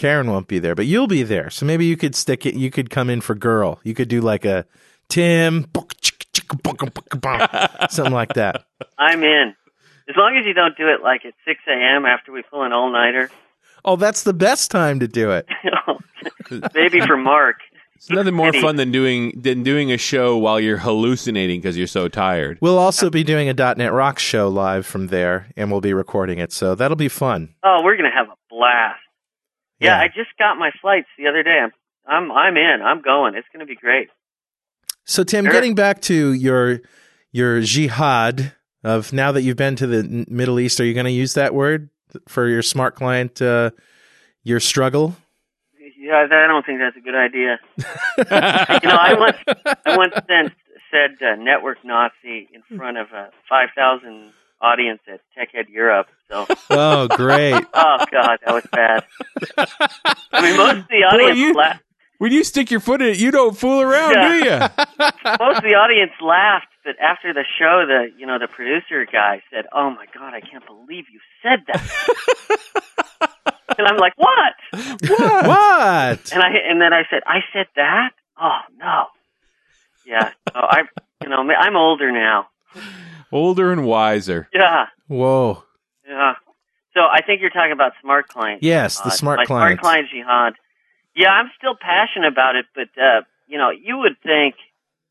Karen won't be there, but you'll be there. So maybe you could stick it. You could come in for girl. You could do like a Tim, something like that. I'm in. As long as you don't do it like at 6 a.m. after we pull an all nighter. Oh, that's the best time to do it. Maybe for Mark. it's nothing more fun than doing than doing a show while you're hallucinating because you're so tired. We'll also be doing a .NET Rocks show live from there, and we'll be recording it. So that'll be fun. Oh, we're going to have a blast. Yeah, Yeah. I just got my flights the other day. I'm I'm I'm in. I'm going. It's going to be great. So Tim, Sure. getting back to your your jihad of now that you've been to the Middle East, are you going to use that word for your smart client? Uh, your struggle. Yeah, I don't think that's a good idea. you know, I once I once sent, said uh, network Nazi in front of a 5,000 audience at TechEd Europe. So, Oh, great! oh god, that was bad. I mean, most of the audience you- laughed. When you stick your foot in it, you don't fool around, Yeah. do you? Most of the audience laughed, but after the show, the you know the producer guy said, "Oh my god, I can't believe you said that." and I'm like, "What?" what? And I and then I said, "I said that? Oh no." Yeah, so I you know I'm older now. Older and wiser. Yeah, Whoa! yeah. So I think you're talking about smart client. Yes, the smart My client. Smart client jihad. Yeah, I'm still passionate about it, but uh, you know, you would think,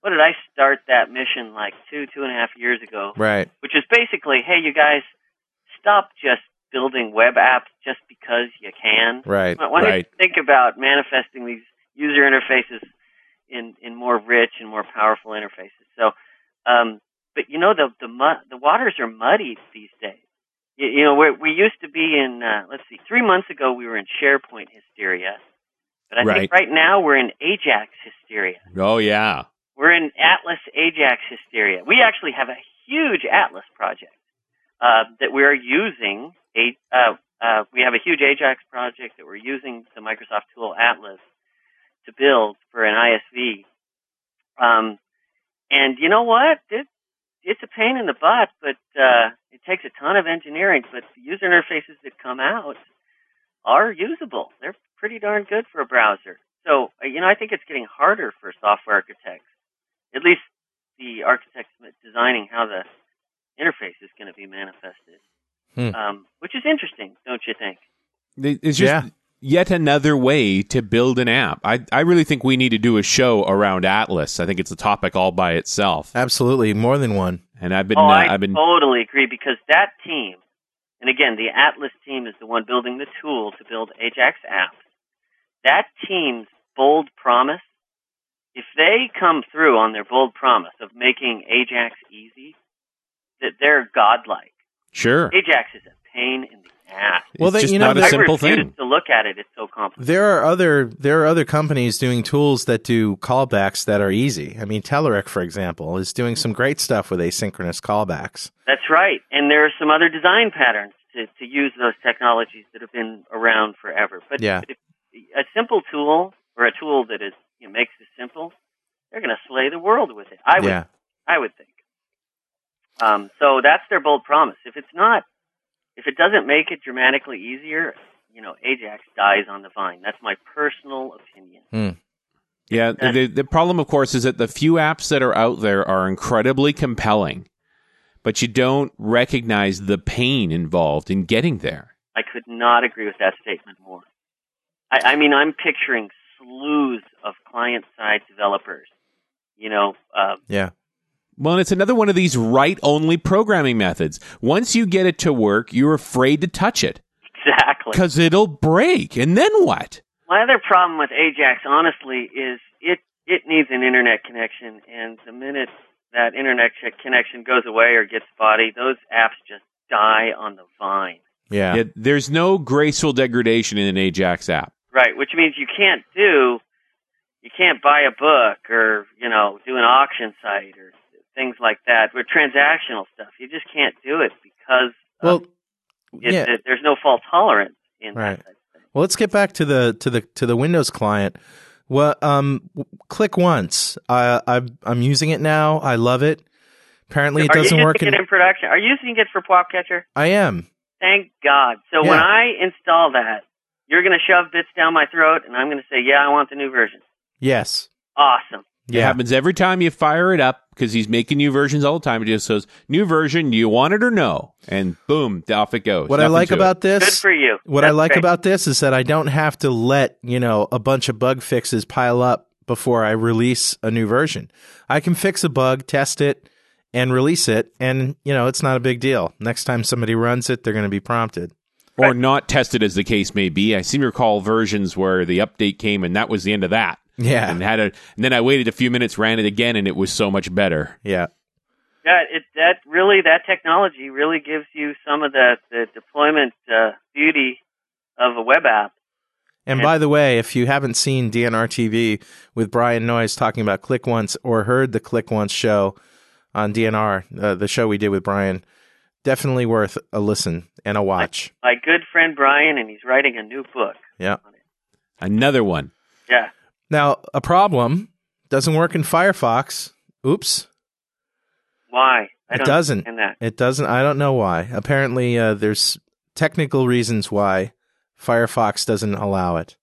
what did I start that mission like two, two and a half years ago? Right. Which is basically, hey, you guys, stop just building web apps just because you can. Right. Why why don't you Right. think about manifesting these user interfaces in in more rich and more powerful interfaces? So, um, but you know the the mu- the waters are muddy these days. You, you know, we we used to be in. Uh, let's see, three months ago we were in SharePoint hysteria, but I Right. think right now we're in Ajax hysteria. Oh yeah. We're in Atlas Ajax hysteria. We actually have a huge Atlas project uh, that we are using. A, uh, uh, we have a huge Ajax project that we're using the Microsoft tool Atlas to build for an ISV. Um, and you know what? It, it's a pain in the butt, but uh, it takes a ton of engineering. But the user interfaces that come out are usable. They're pretty darn good for a browser. So, uh, you know, I think it's getting harder for software architects at least the architects designing how the interface is going to be manifested, Hmm. um, which is interesting, don't you think? It's just Yeah. Yet another way to build an app. I, I really think we need to do a show around Atlas. I think it's a topic all by itself. Absolutely, more than one. And I've been oh, uh, I I've been totally agree because that team, and again, the Atlas team is the one building the tool to build Ajax apps. That team's bold promise, if they come through on their bold promise of making Ajax easy, that they're godlike. sure. Ajax is a pain in the ass. Well, it's they- just you know, not a they- I simple thing. to look at it. It's so complicated. There are other there are other companies doing tools that do callbacks that are easy. I mean, Telerik, for example, is doing some great stuff with asynchronous callbacks. That's right. And there are some other design patterns to, to use those technologies that have been around forever. But, Yeah. but if a simple tool or a tool that is you know, makes it simple, they're going to slay the world with it. I would, yeah. I would think. Um, so that's their bold promise. If it's not, if it doesn't make it dramatically easier, you know, Ajax dies on the vine. That's my personal opinion. Yeah, the, the problem, of course, is that the few apps that are out there are incredibly compelling. but you don't recognize the pain involved in getting there. I could not agree with that statement more. I, I mean, I'm picturing slews of client side developers. You know, uh, Yeah. Well, and it's another one of these write only programming methods. Once you get it to work, you're afraid to touch it exactly. because it'll break. And then what? My other problem with Ajax, honestly, is it it needs an internet connection, and the minute that internet connection goes away or gets spotty, those apps just die on the vine. Yeah. Yeah, there's no graceful degradation in an Ajax app. Right, which means you can't do, you can't buy a book or you know do an auction site or things like that. With transactional stuff, you just can't do it because Well, it, yeah. it- there's no fault tolerance in Right. that. Type of thing. Well, let's get back to the to the to the Windows client. Well, um, click once. I, I I'm using it now. I love it. Apparently, it Are doesn't work. In, it in production? Are you using it for Pop Catcher? I am. Thank God. So Yeah. when I install that, you're going to shove bits down my throat, and I'm going to say, "Yeah, I want the new version." Yes. Awesome. It happens every time you fire it up because he's making new versions all the time. It just says, new version, do you want it or no? And boom, off it goes. What I like to it. about Good this, for you. what I like great. about this is that I don't have to let you know a bunch of bug fixes pile up before I release a new version. I can fix a bug, test it, and release it, and you know it's not a big deal. Next time somebody runs it, they're going to be prompted. or not tested as the case may be. I seem to recall versions where the update came and that was the end of that. Yeah. And had a and then I waited a few minutes, ran it again, and it was so much better. Yeah. Yeah, it that really that technology really gives you some of the the deployment uh, beauty of a web app. And Yeah. by the way, if you haven't seen DNR TV with Brian Noyes talking about Click Once or heard the Click Once show on DNR, uh, the show we did with Brian, definitely worth a listen and a watch. My good friend Brian, and he's writing a new book. Yeah. Another one. Yeah, Now, a problem doesn't work in Firefox. Oops. why? It doesn't. that. It doesn't. I don't know why. Apparently, uh, there's technical reasons why Firefox doesn't allow it.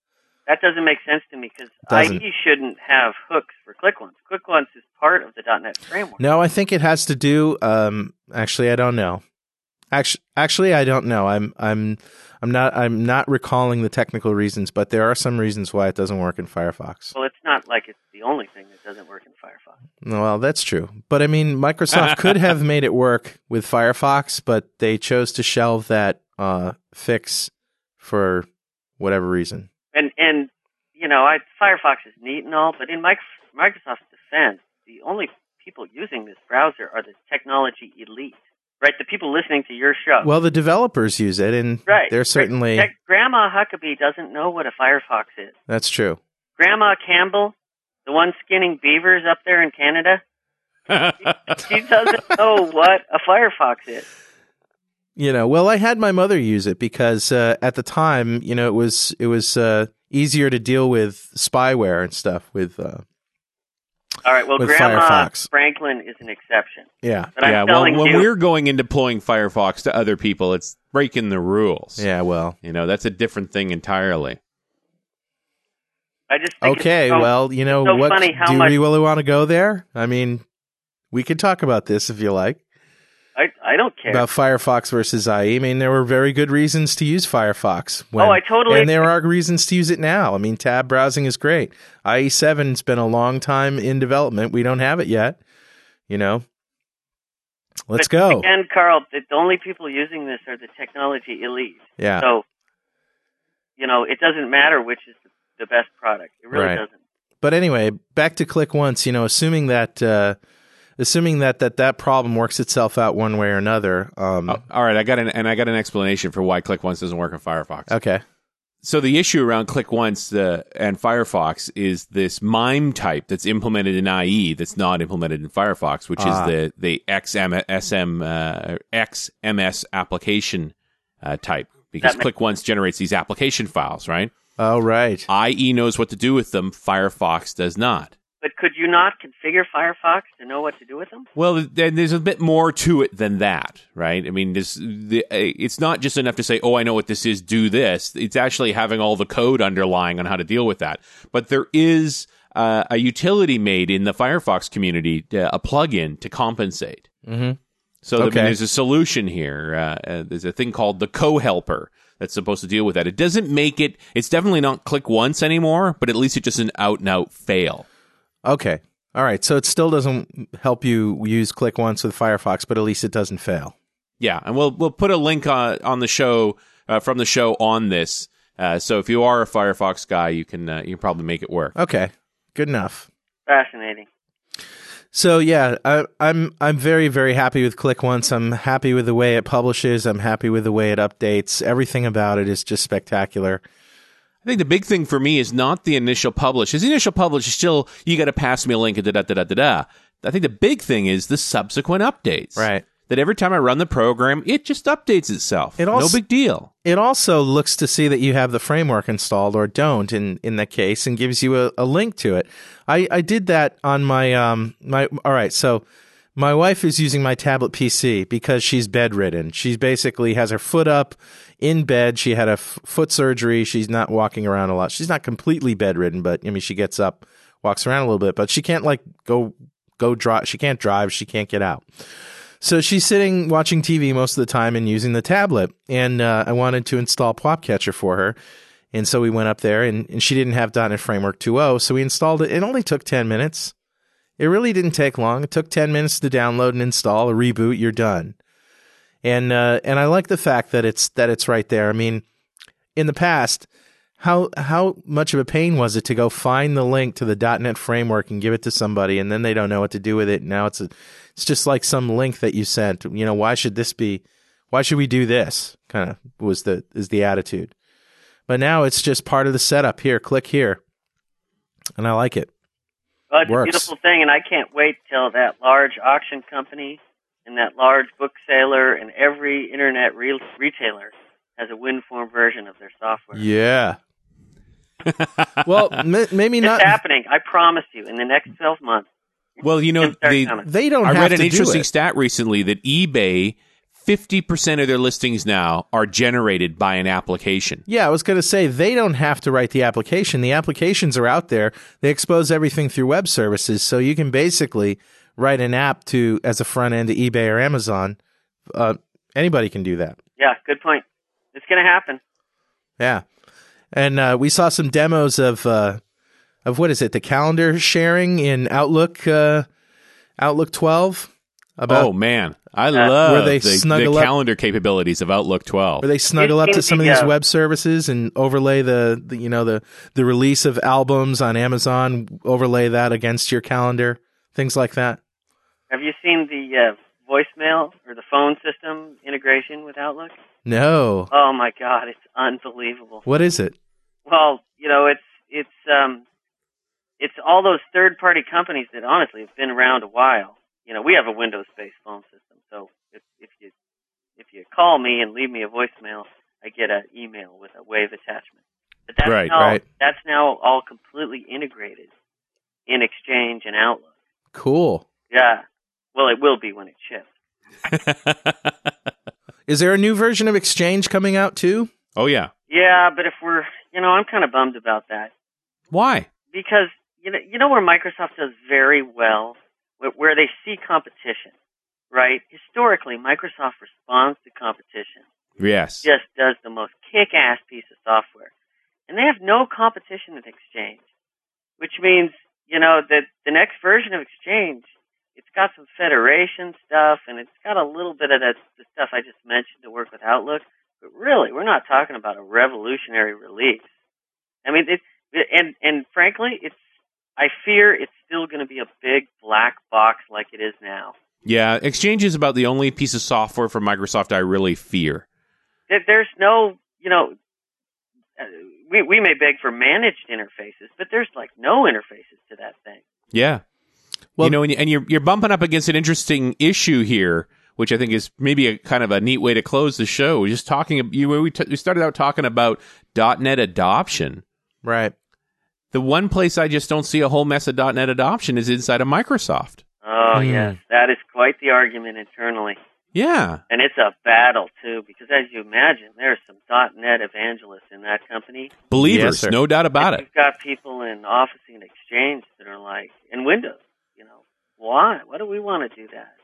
That doesn't make sense to me because. IE shouldn't have hooks for ClickOnce. ClickOnce is part of the .NET framework. No, I think it has to do. Um, actually, I don't know. Actually, actually, I don't know. I'm, I'm, I'm not. I'm not recalling the technical reasons, but there are some reasons why it doesn't work in Firefox. Well, it's not like it's the only thing that doesn't work in Firefox. Well, that's true. But I mean, Microsoft could have made it work with Firefox, but they chose to shelve that uh, fix for whatever reason. And and you know, I, Firefox is neat and all, but in Mic- Microsoft's defense, the only people using this browser are the technology elite, right? The people listening to your show. Well, the developers use it, and right. they're certainly Gra- Grandma Huckaby doesn't know what a Firefox is. that's true. Grandma Campbell, the one skinning beavers up there in Canada, she doesn't know what a Firefox is. You know, well, I had my mother use it because uh, at the time, you know, it was it was uh, easier to deal with spyware and stuff. With uh, All right. Well, With Grandma Firefox. Franklin is an exception. yeah, But I'm yeah, well, when you, we're going and deploying Firefox to other people, it's breaking the rules. yeah. Well, You know, that's a different thing entirely. I just think it's okay. so- well, you know so what? funny how do much- we really want to go there? I mean, we could talk about this if you like I, I don't care. about Firefox versus IE. I mean, there were very good reasons to use Firefox. When, Oh, I totally And there are reasons to use it now. I mean, tab browsing is great. IE7's been a long time in development. We don't have it yet. You know, let's But go. Again, Carl, the, only people using this are the technology elite. Yeah. So, you know, it doesn't matter which is the, the best product. It really Right. doesn't. But anyway, back to click once. You know, assuming that uh, assuming that that that problem works itself out one way or another. Um, Uh, all right, I got an and I got an explanation for why Click Once doesn't work in Firefox. Okay. So the issue around Click Once uh, and Firefox is this MIME type that's implemented in IE that's not implemented in Firefox, which Ah. is the the XMSM uh, XMS application uh, type. Because That Click Once generates these application files, right? Oh, right. IE knows what to do with them. Firefox does not. But could you not configure Firefox to know what to do with them? Well, then there's a bit more to it than that, right? I mean, this the, uh, it's not just enough to say, "Oh, I know what this is. Do this." It's actually having all the code underlying on how to deal with that. But there is uh, a utility made in the Firefox community, uh, a plugin to compensate. Mm-hmm. So I mean, there's a solution here. Uh, uh, there's a thing called the co-helper that's supposed to deal with that. It doesn't make it. It's definitely not click once anymore, but at least it's just an out and out fail. Okay. All right. So it still doesn't help you use Click Once with Firefox, but at least it doesn't fail. Yeah, and we'll we'll put a link on on the show uh, from the show on this. Uh, so if you are a Firefox guy, you can uh, you can probably make it work. Okay. Good enough. Fascinating. So yeah, I, I'm I'm very very happy with Click Once. I'm happy with the way it publishes. I'm happy with the way it updates. Everything about it is just spectacular. I think the big thing for me is not the initial publish. His initial publish is still you got to pass me a link and da da da da da. I think the big thing is the subsequent updates. Right. That every time I run the program, it just updates itself. It no big deal. It also looks to see that you have the framework installed or don't in, in that case and gives you a, a link to it. I, I did that on my um my all right, so my wife is using my tablet PC because she's bedridden. She basically has her foot up in bed. She had a f- foot surgery. She's not walking around a lot. She's not completely bedridden, but I mean she gets up, walks around a little bit, but she can't like go go drive. She can't drive. She can't get out. So she's sitting watching TV most of the time and using the tablet. And uh, I wanted to install Pop Catcher for her. And so we went up there and, and she didn't have .NET Framework 2.0. So we installed it. It only took 10 minutes. It really didn't take long. It took 10 minutes to download and install, a reboot, you're done. And uh, and I like the fact that it's that it's right there. I mean, in the past, how how much of a pain was it to go find the link to the .NET framework and give it to somebody, and then they don't know what to do with it? Now it's a, it's just like some link that you sent. You know, why should this be? Why should we do this? Kind of was the is the attitude. But now it's just part of the setup. Here, click here, and I like it. Well, it's Works. a beautiful thing, and I can't wait till that large auction company and that large bookseller and every internet re- retailer has a WinForm version of their software. Yeah. well, m- maybe It's not. happening. I promise you. In the next 12 months, Well, you know, it's gonna start they, coming. They don't. I have read an to do interesting stat recently that eBay, 50% of their listings now are generated by an application. Yeah, I was going to say they don't have to write the application. The applications are out there. They expose everything through web services, so you can basically write an app to as a front end to eBay or Amazon. Uh, anybody can do that. Yeah, good point. It's going to happen. Yeah, and uh, we saw some demos of uh, of what is it? The calendar sharing in Outlook uh, Outlook 12. About oh, man. I love Where they the, snuggle the up- calendar capabilities of Outlook 12. where they snuggle up to seems some of these web services and overlay the, the you know the the release of albums on Amazon, overlay that against your calendar, things like that. Have you seen the uh, voicemail or the phone system integration with Outlook? No, Oh my God, it's unbelievable. what is it? Well, you know, it's it's um, it's all those third-party companies that honestly have been around a while. You know, we have a Windows-based phone system, so if if you if you call me and leave me a voicemail, I get an email with a Wave attachment. But that's Right, now right. that's now all completely integrated in Exchange and Outlook. Cool. Yeah. Well, it will be when it ships. Is there a new version of Exchange coming out too? oh, yeah. Yeah, but if we're, you know, I'm kind of bummed about that. Why? because you know you know where Microsoft does very well, where, they see competition, right? Historically, Microsoft responds to competition, Yes. just does the most kick-ass piece of software, and they have no competition in Exchange, which means you know that the next version of Exchange, it's got some federation stuff, and it's got a little bit of that the stuff I just mentioned to work with Outlook, but really, we're not talking about a revolutionary release. I mean, it, and and frankly, it's I fear it's still going to be a big black box like it is now. Yeah. Exchange is about the only piece of software from Microsoft I really fear. There's no, you know, uh, we we may beg for managed interfaces, but there's like no interfaces to that thing. Yeah. Well- you know, and, and you're you're bumping up against an interesting issue here, which I think is maybe a kind of a neat way to close the show. We're just talking. You we, t- we started out talking about .NET adoption. Right. The one place I just don't see a whole mess of .NET adoption is inside of Microsoft. Oh Hmm. yes, that is quite the argument internally, Yeah. and it's a battle too. Because as you imagine, there's some .NET evangelists in that company. Believers, Yes, no doubt about And it. You've got people in Office and Exchange that are like, in Windows, you know, why? Why do we want to do that?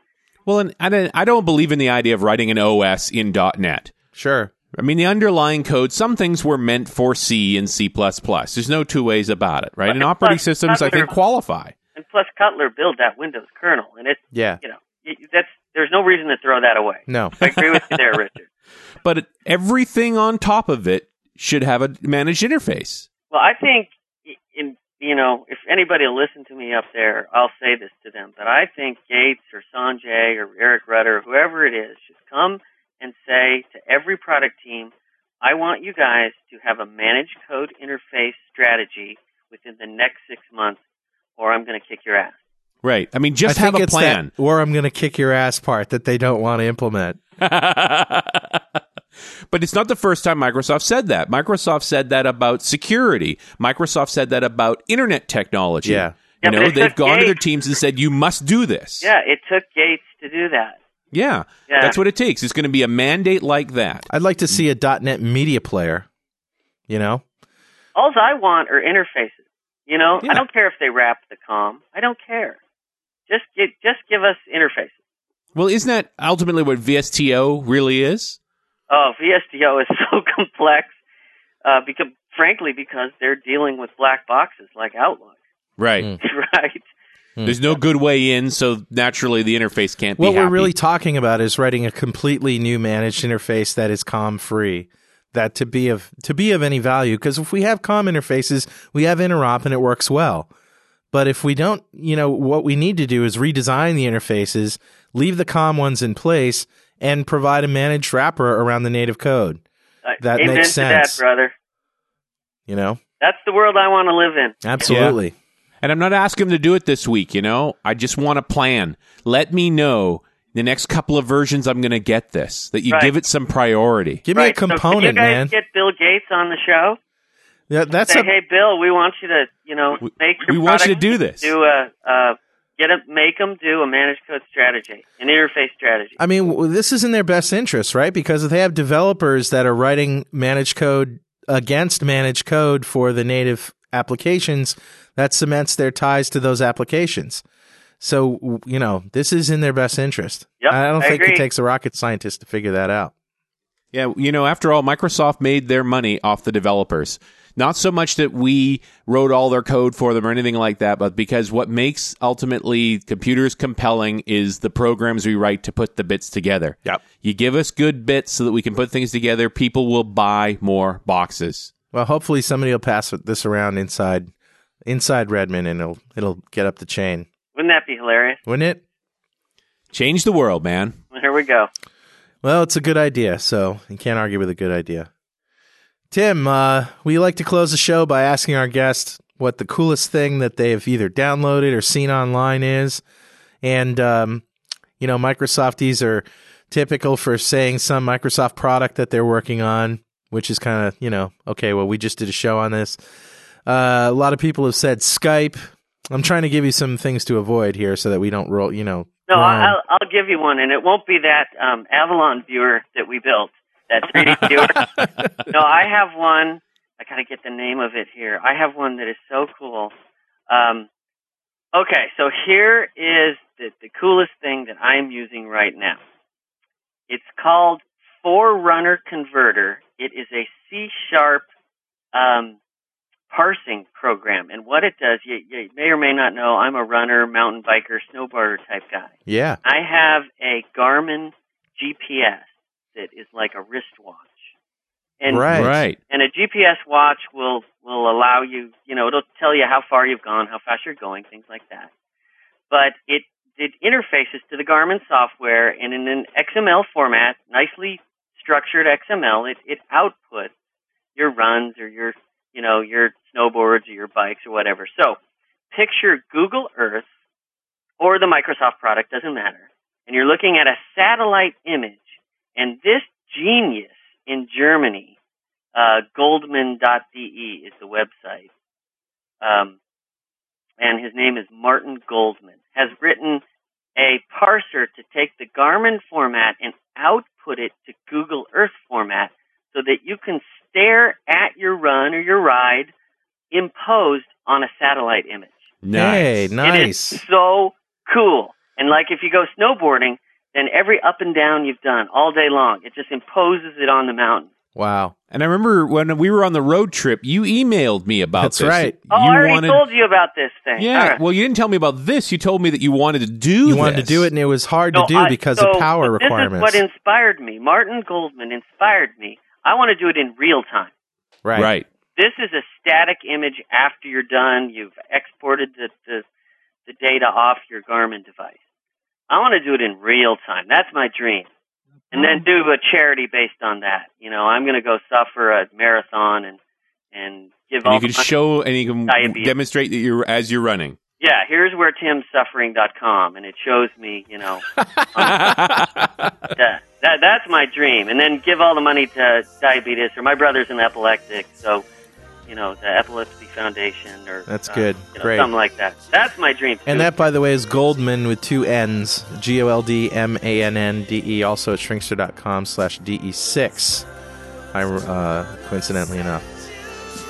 Well, and I don't, I don't believe in the idea of writing an OS in .NET. Sure. I mean, the underlying code, some things were meant for C and C++. There's no two ways about it, right? But And operating plus- systems, I think, qualify. And plus, Cutler built that Windows kernel, and it's Yeah. you know that's there's no reason to throw that away. No. I agree with you there, Richard. But everything on top of it should have a managed interface. Well, I think in you know if anybody will listen to me up there, I'll say this to them. But I think Gates or Sanjay or Eric Rudder or whoever it is should come and say to every product team, I want you guys to have a managed code interface strategy within the next six months, or I'm going to kick your ass. Right. I mean, just I have a plan. that, or I'm going to kick your ass part that they don't want to implement. but it's not the first time Microsoft said that. Microsoft said that about security. Microsoft said that about internet technology. Yeah. Yeah, you but know, they've took gone to their teams and said, you must do this. Yeah, it took Gates to do that. Yeah. Yeah. That's what it takes. It's going to be a mandate like that. I'd like to see a .NET media player. You know, Alls I want are interfaces. You know, Yeah. I don't care if they wrap the com. I don't care. Just get, just give us interfaces. Well, isn't that ultimately what VSTO really is? Oh, VSTO is so complex. Uh, because frankly, because they're dealing with black boxes like Outlook, Right. Mm. right? There's no good way in, so naturally the interface can't be. what we're really talking about is writing a completely new managed interface that is com free. That to be of to be of any value, because if we have com interfaces, we have interop and it works well. But if we don't, you know, what we need to do is redesign the interfaces, leave the com ones in place, and provide a managed wrapper around the native code. Uh, That Amen makes to sense. that, brother. You know, That's the world I want to live in. absolutely. And I'm not asking them to do it this week, you know? I just want a plan. Let me know the next couple of versions I'm going to get this, that you Right. give it some priority. Give me right. a so can you component, guys man. get Bill Gates on the show? Yeah, that's Say, a, hey, Bill, we want you to, you know, We- make your we want you to do this. Do a, uh, get a, make them do a managed code strategy, an interface strategy. I mean, this is in their best interest, right? Because if they have developers that are writing managed code against managed code for the native applications, that cements their ties to those applications. So, you know, this is in their best interest. Yep, I don't I think agree. it takes a rocket scientist to figure that out. Yeah, you know, after all, Microsoft made their money off the developers. Not so much that we wrote all their code for them or anything like that, but because what makes ultimately computers compelling is the programs we write to put the bits together. Yep. You give us good bits so that we can put things together, people will buy more boxes. Well, hopefully somebody will pass this around inside inside Redmond and it'll it'll get up the chain. Wouldn't that be hilarious? Wouldn't it? Change the world, man. Well, here we go. Well, it's a good idea, so you can't argue with a good idea. Tim, uh, we like to close the show by asking our guests what the coolest thing that they've either downloaded or seen online is. And, um, you know, Microsofties are typical for saying some Microsoft product that they're working on, which is kind of, you know, okay, well, we just did a show on this. Uh, a lot of people have said Skype. I'm trying to give you some things to avoid here so that we don't roll, you know. No. I'll, I'll give you one, and it won't be that um, Avalon viewer that we built, that 3D viewer. no, I have one. I gotta get the name of it here. I have one that is so cool. Um, okay, so here is the, the coolest thing that I'm using right now. It's called Forerunner Converter. It is a C sharp um, parsing program, and what it does, you, you may or may not know, I'm a runner, mountain biker, snowboarder type guy. yeah. I have a Garmin GPS that is like a wristwatch. And Right. Right. and a GPS watch will will allow you, you know, it'll tell you how far you've gone, how fast you're going, things like that. But it it interfaces to the Garmin software and in an XML format, nicely structured XML, it it outputs your runs or your you know, your snowboards or your bikes or whatever. So picture Google Earth or the Microsoft product, doesn't matter. And you're looking at a satellite image. And this genius in Germany, uh, goldman.de is the website. Um, and his name is Martin Goldman, has written a parser to take the Garmin format and output it to Google Earth format so that you can stare at your run or your ride imposed on a satellite image. Nice. Hey, It is nice. so cool. And like if you go snowboarding, then every up and down you've done all day long. It just imposes it on the mountain. Wow. And I remember when we were on the road trip, you emailed me about That's this. right. Oh, You I already wanted- told you about this thing. Yeah. All right. Well, you didn't tell me about this. You told me that you wanted to do. You wanted to do it, and it was hard No, to do I- because so of power This requirements. is what inspired me. Martin Goldman inspired me. I want to do it in real time. right. Right. This is a static image after you're done. You've exported the, the, the data off your Garmin device. I want to do it in real time. That's my dream. And then oh. do a charity based on that. You know, I'm going to go suffer a marathon and and give And all you the can show and you can Diabetes. demonstrate that you're as you're running. Yeah, here's where timsuffering.com, and it shows me, you know, that, that that's my dream. And then give all the money to diabetes, or my brother's an epileptic, so you know, the Epilepsy Foundation, or That's uh, good. you know, Great. something like that. That's my dream. And that, by the way, is Goldman with two N's. G O L D M A N N D E. Also at shrinkster.com slash DE6. I, uh, coincidentally enough.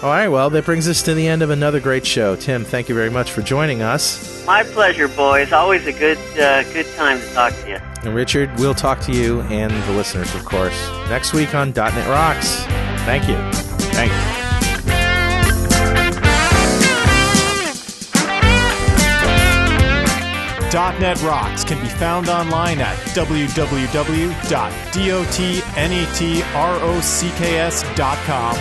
All right, well, that brings us to the end of another great show. Tim, thank you very much for joining us. my pleasure, boys. Always a good uh, good time to talk to you. And Richard, we'll talk to you and the listeners, of course, next week on .NET Rocks. Thank you. Thank .NET Rocks can be found online at www.dotnetrocks.com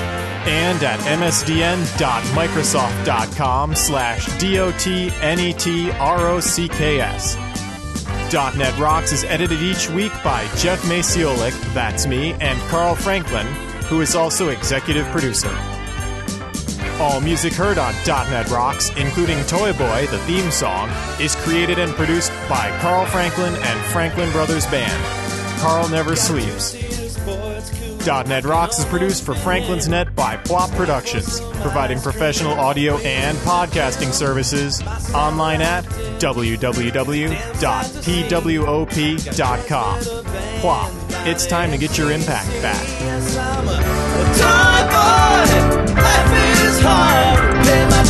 and at msdn.microsoft.com slash dotnetrocks. .NET Rocks is edited each week by Jeff Maciolik, that's me, and Carl Franklin, who is also executive producer. All music heard on .NET Rocks, including Toy Boy, the theme song, is created and produced by Carl Franklin and Franklin Brothers Band. Carl never sleeps. .NET Rocks is produced for Franklin's Net by Pwop Productions, providing professional audio and podcasting services online at www.pwop.com. Pwop, it's time to get your impact back hard.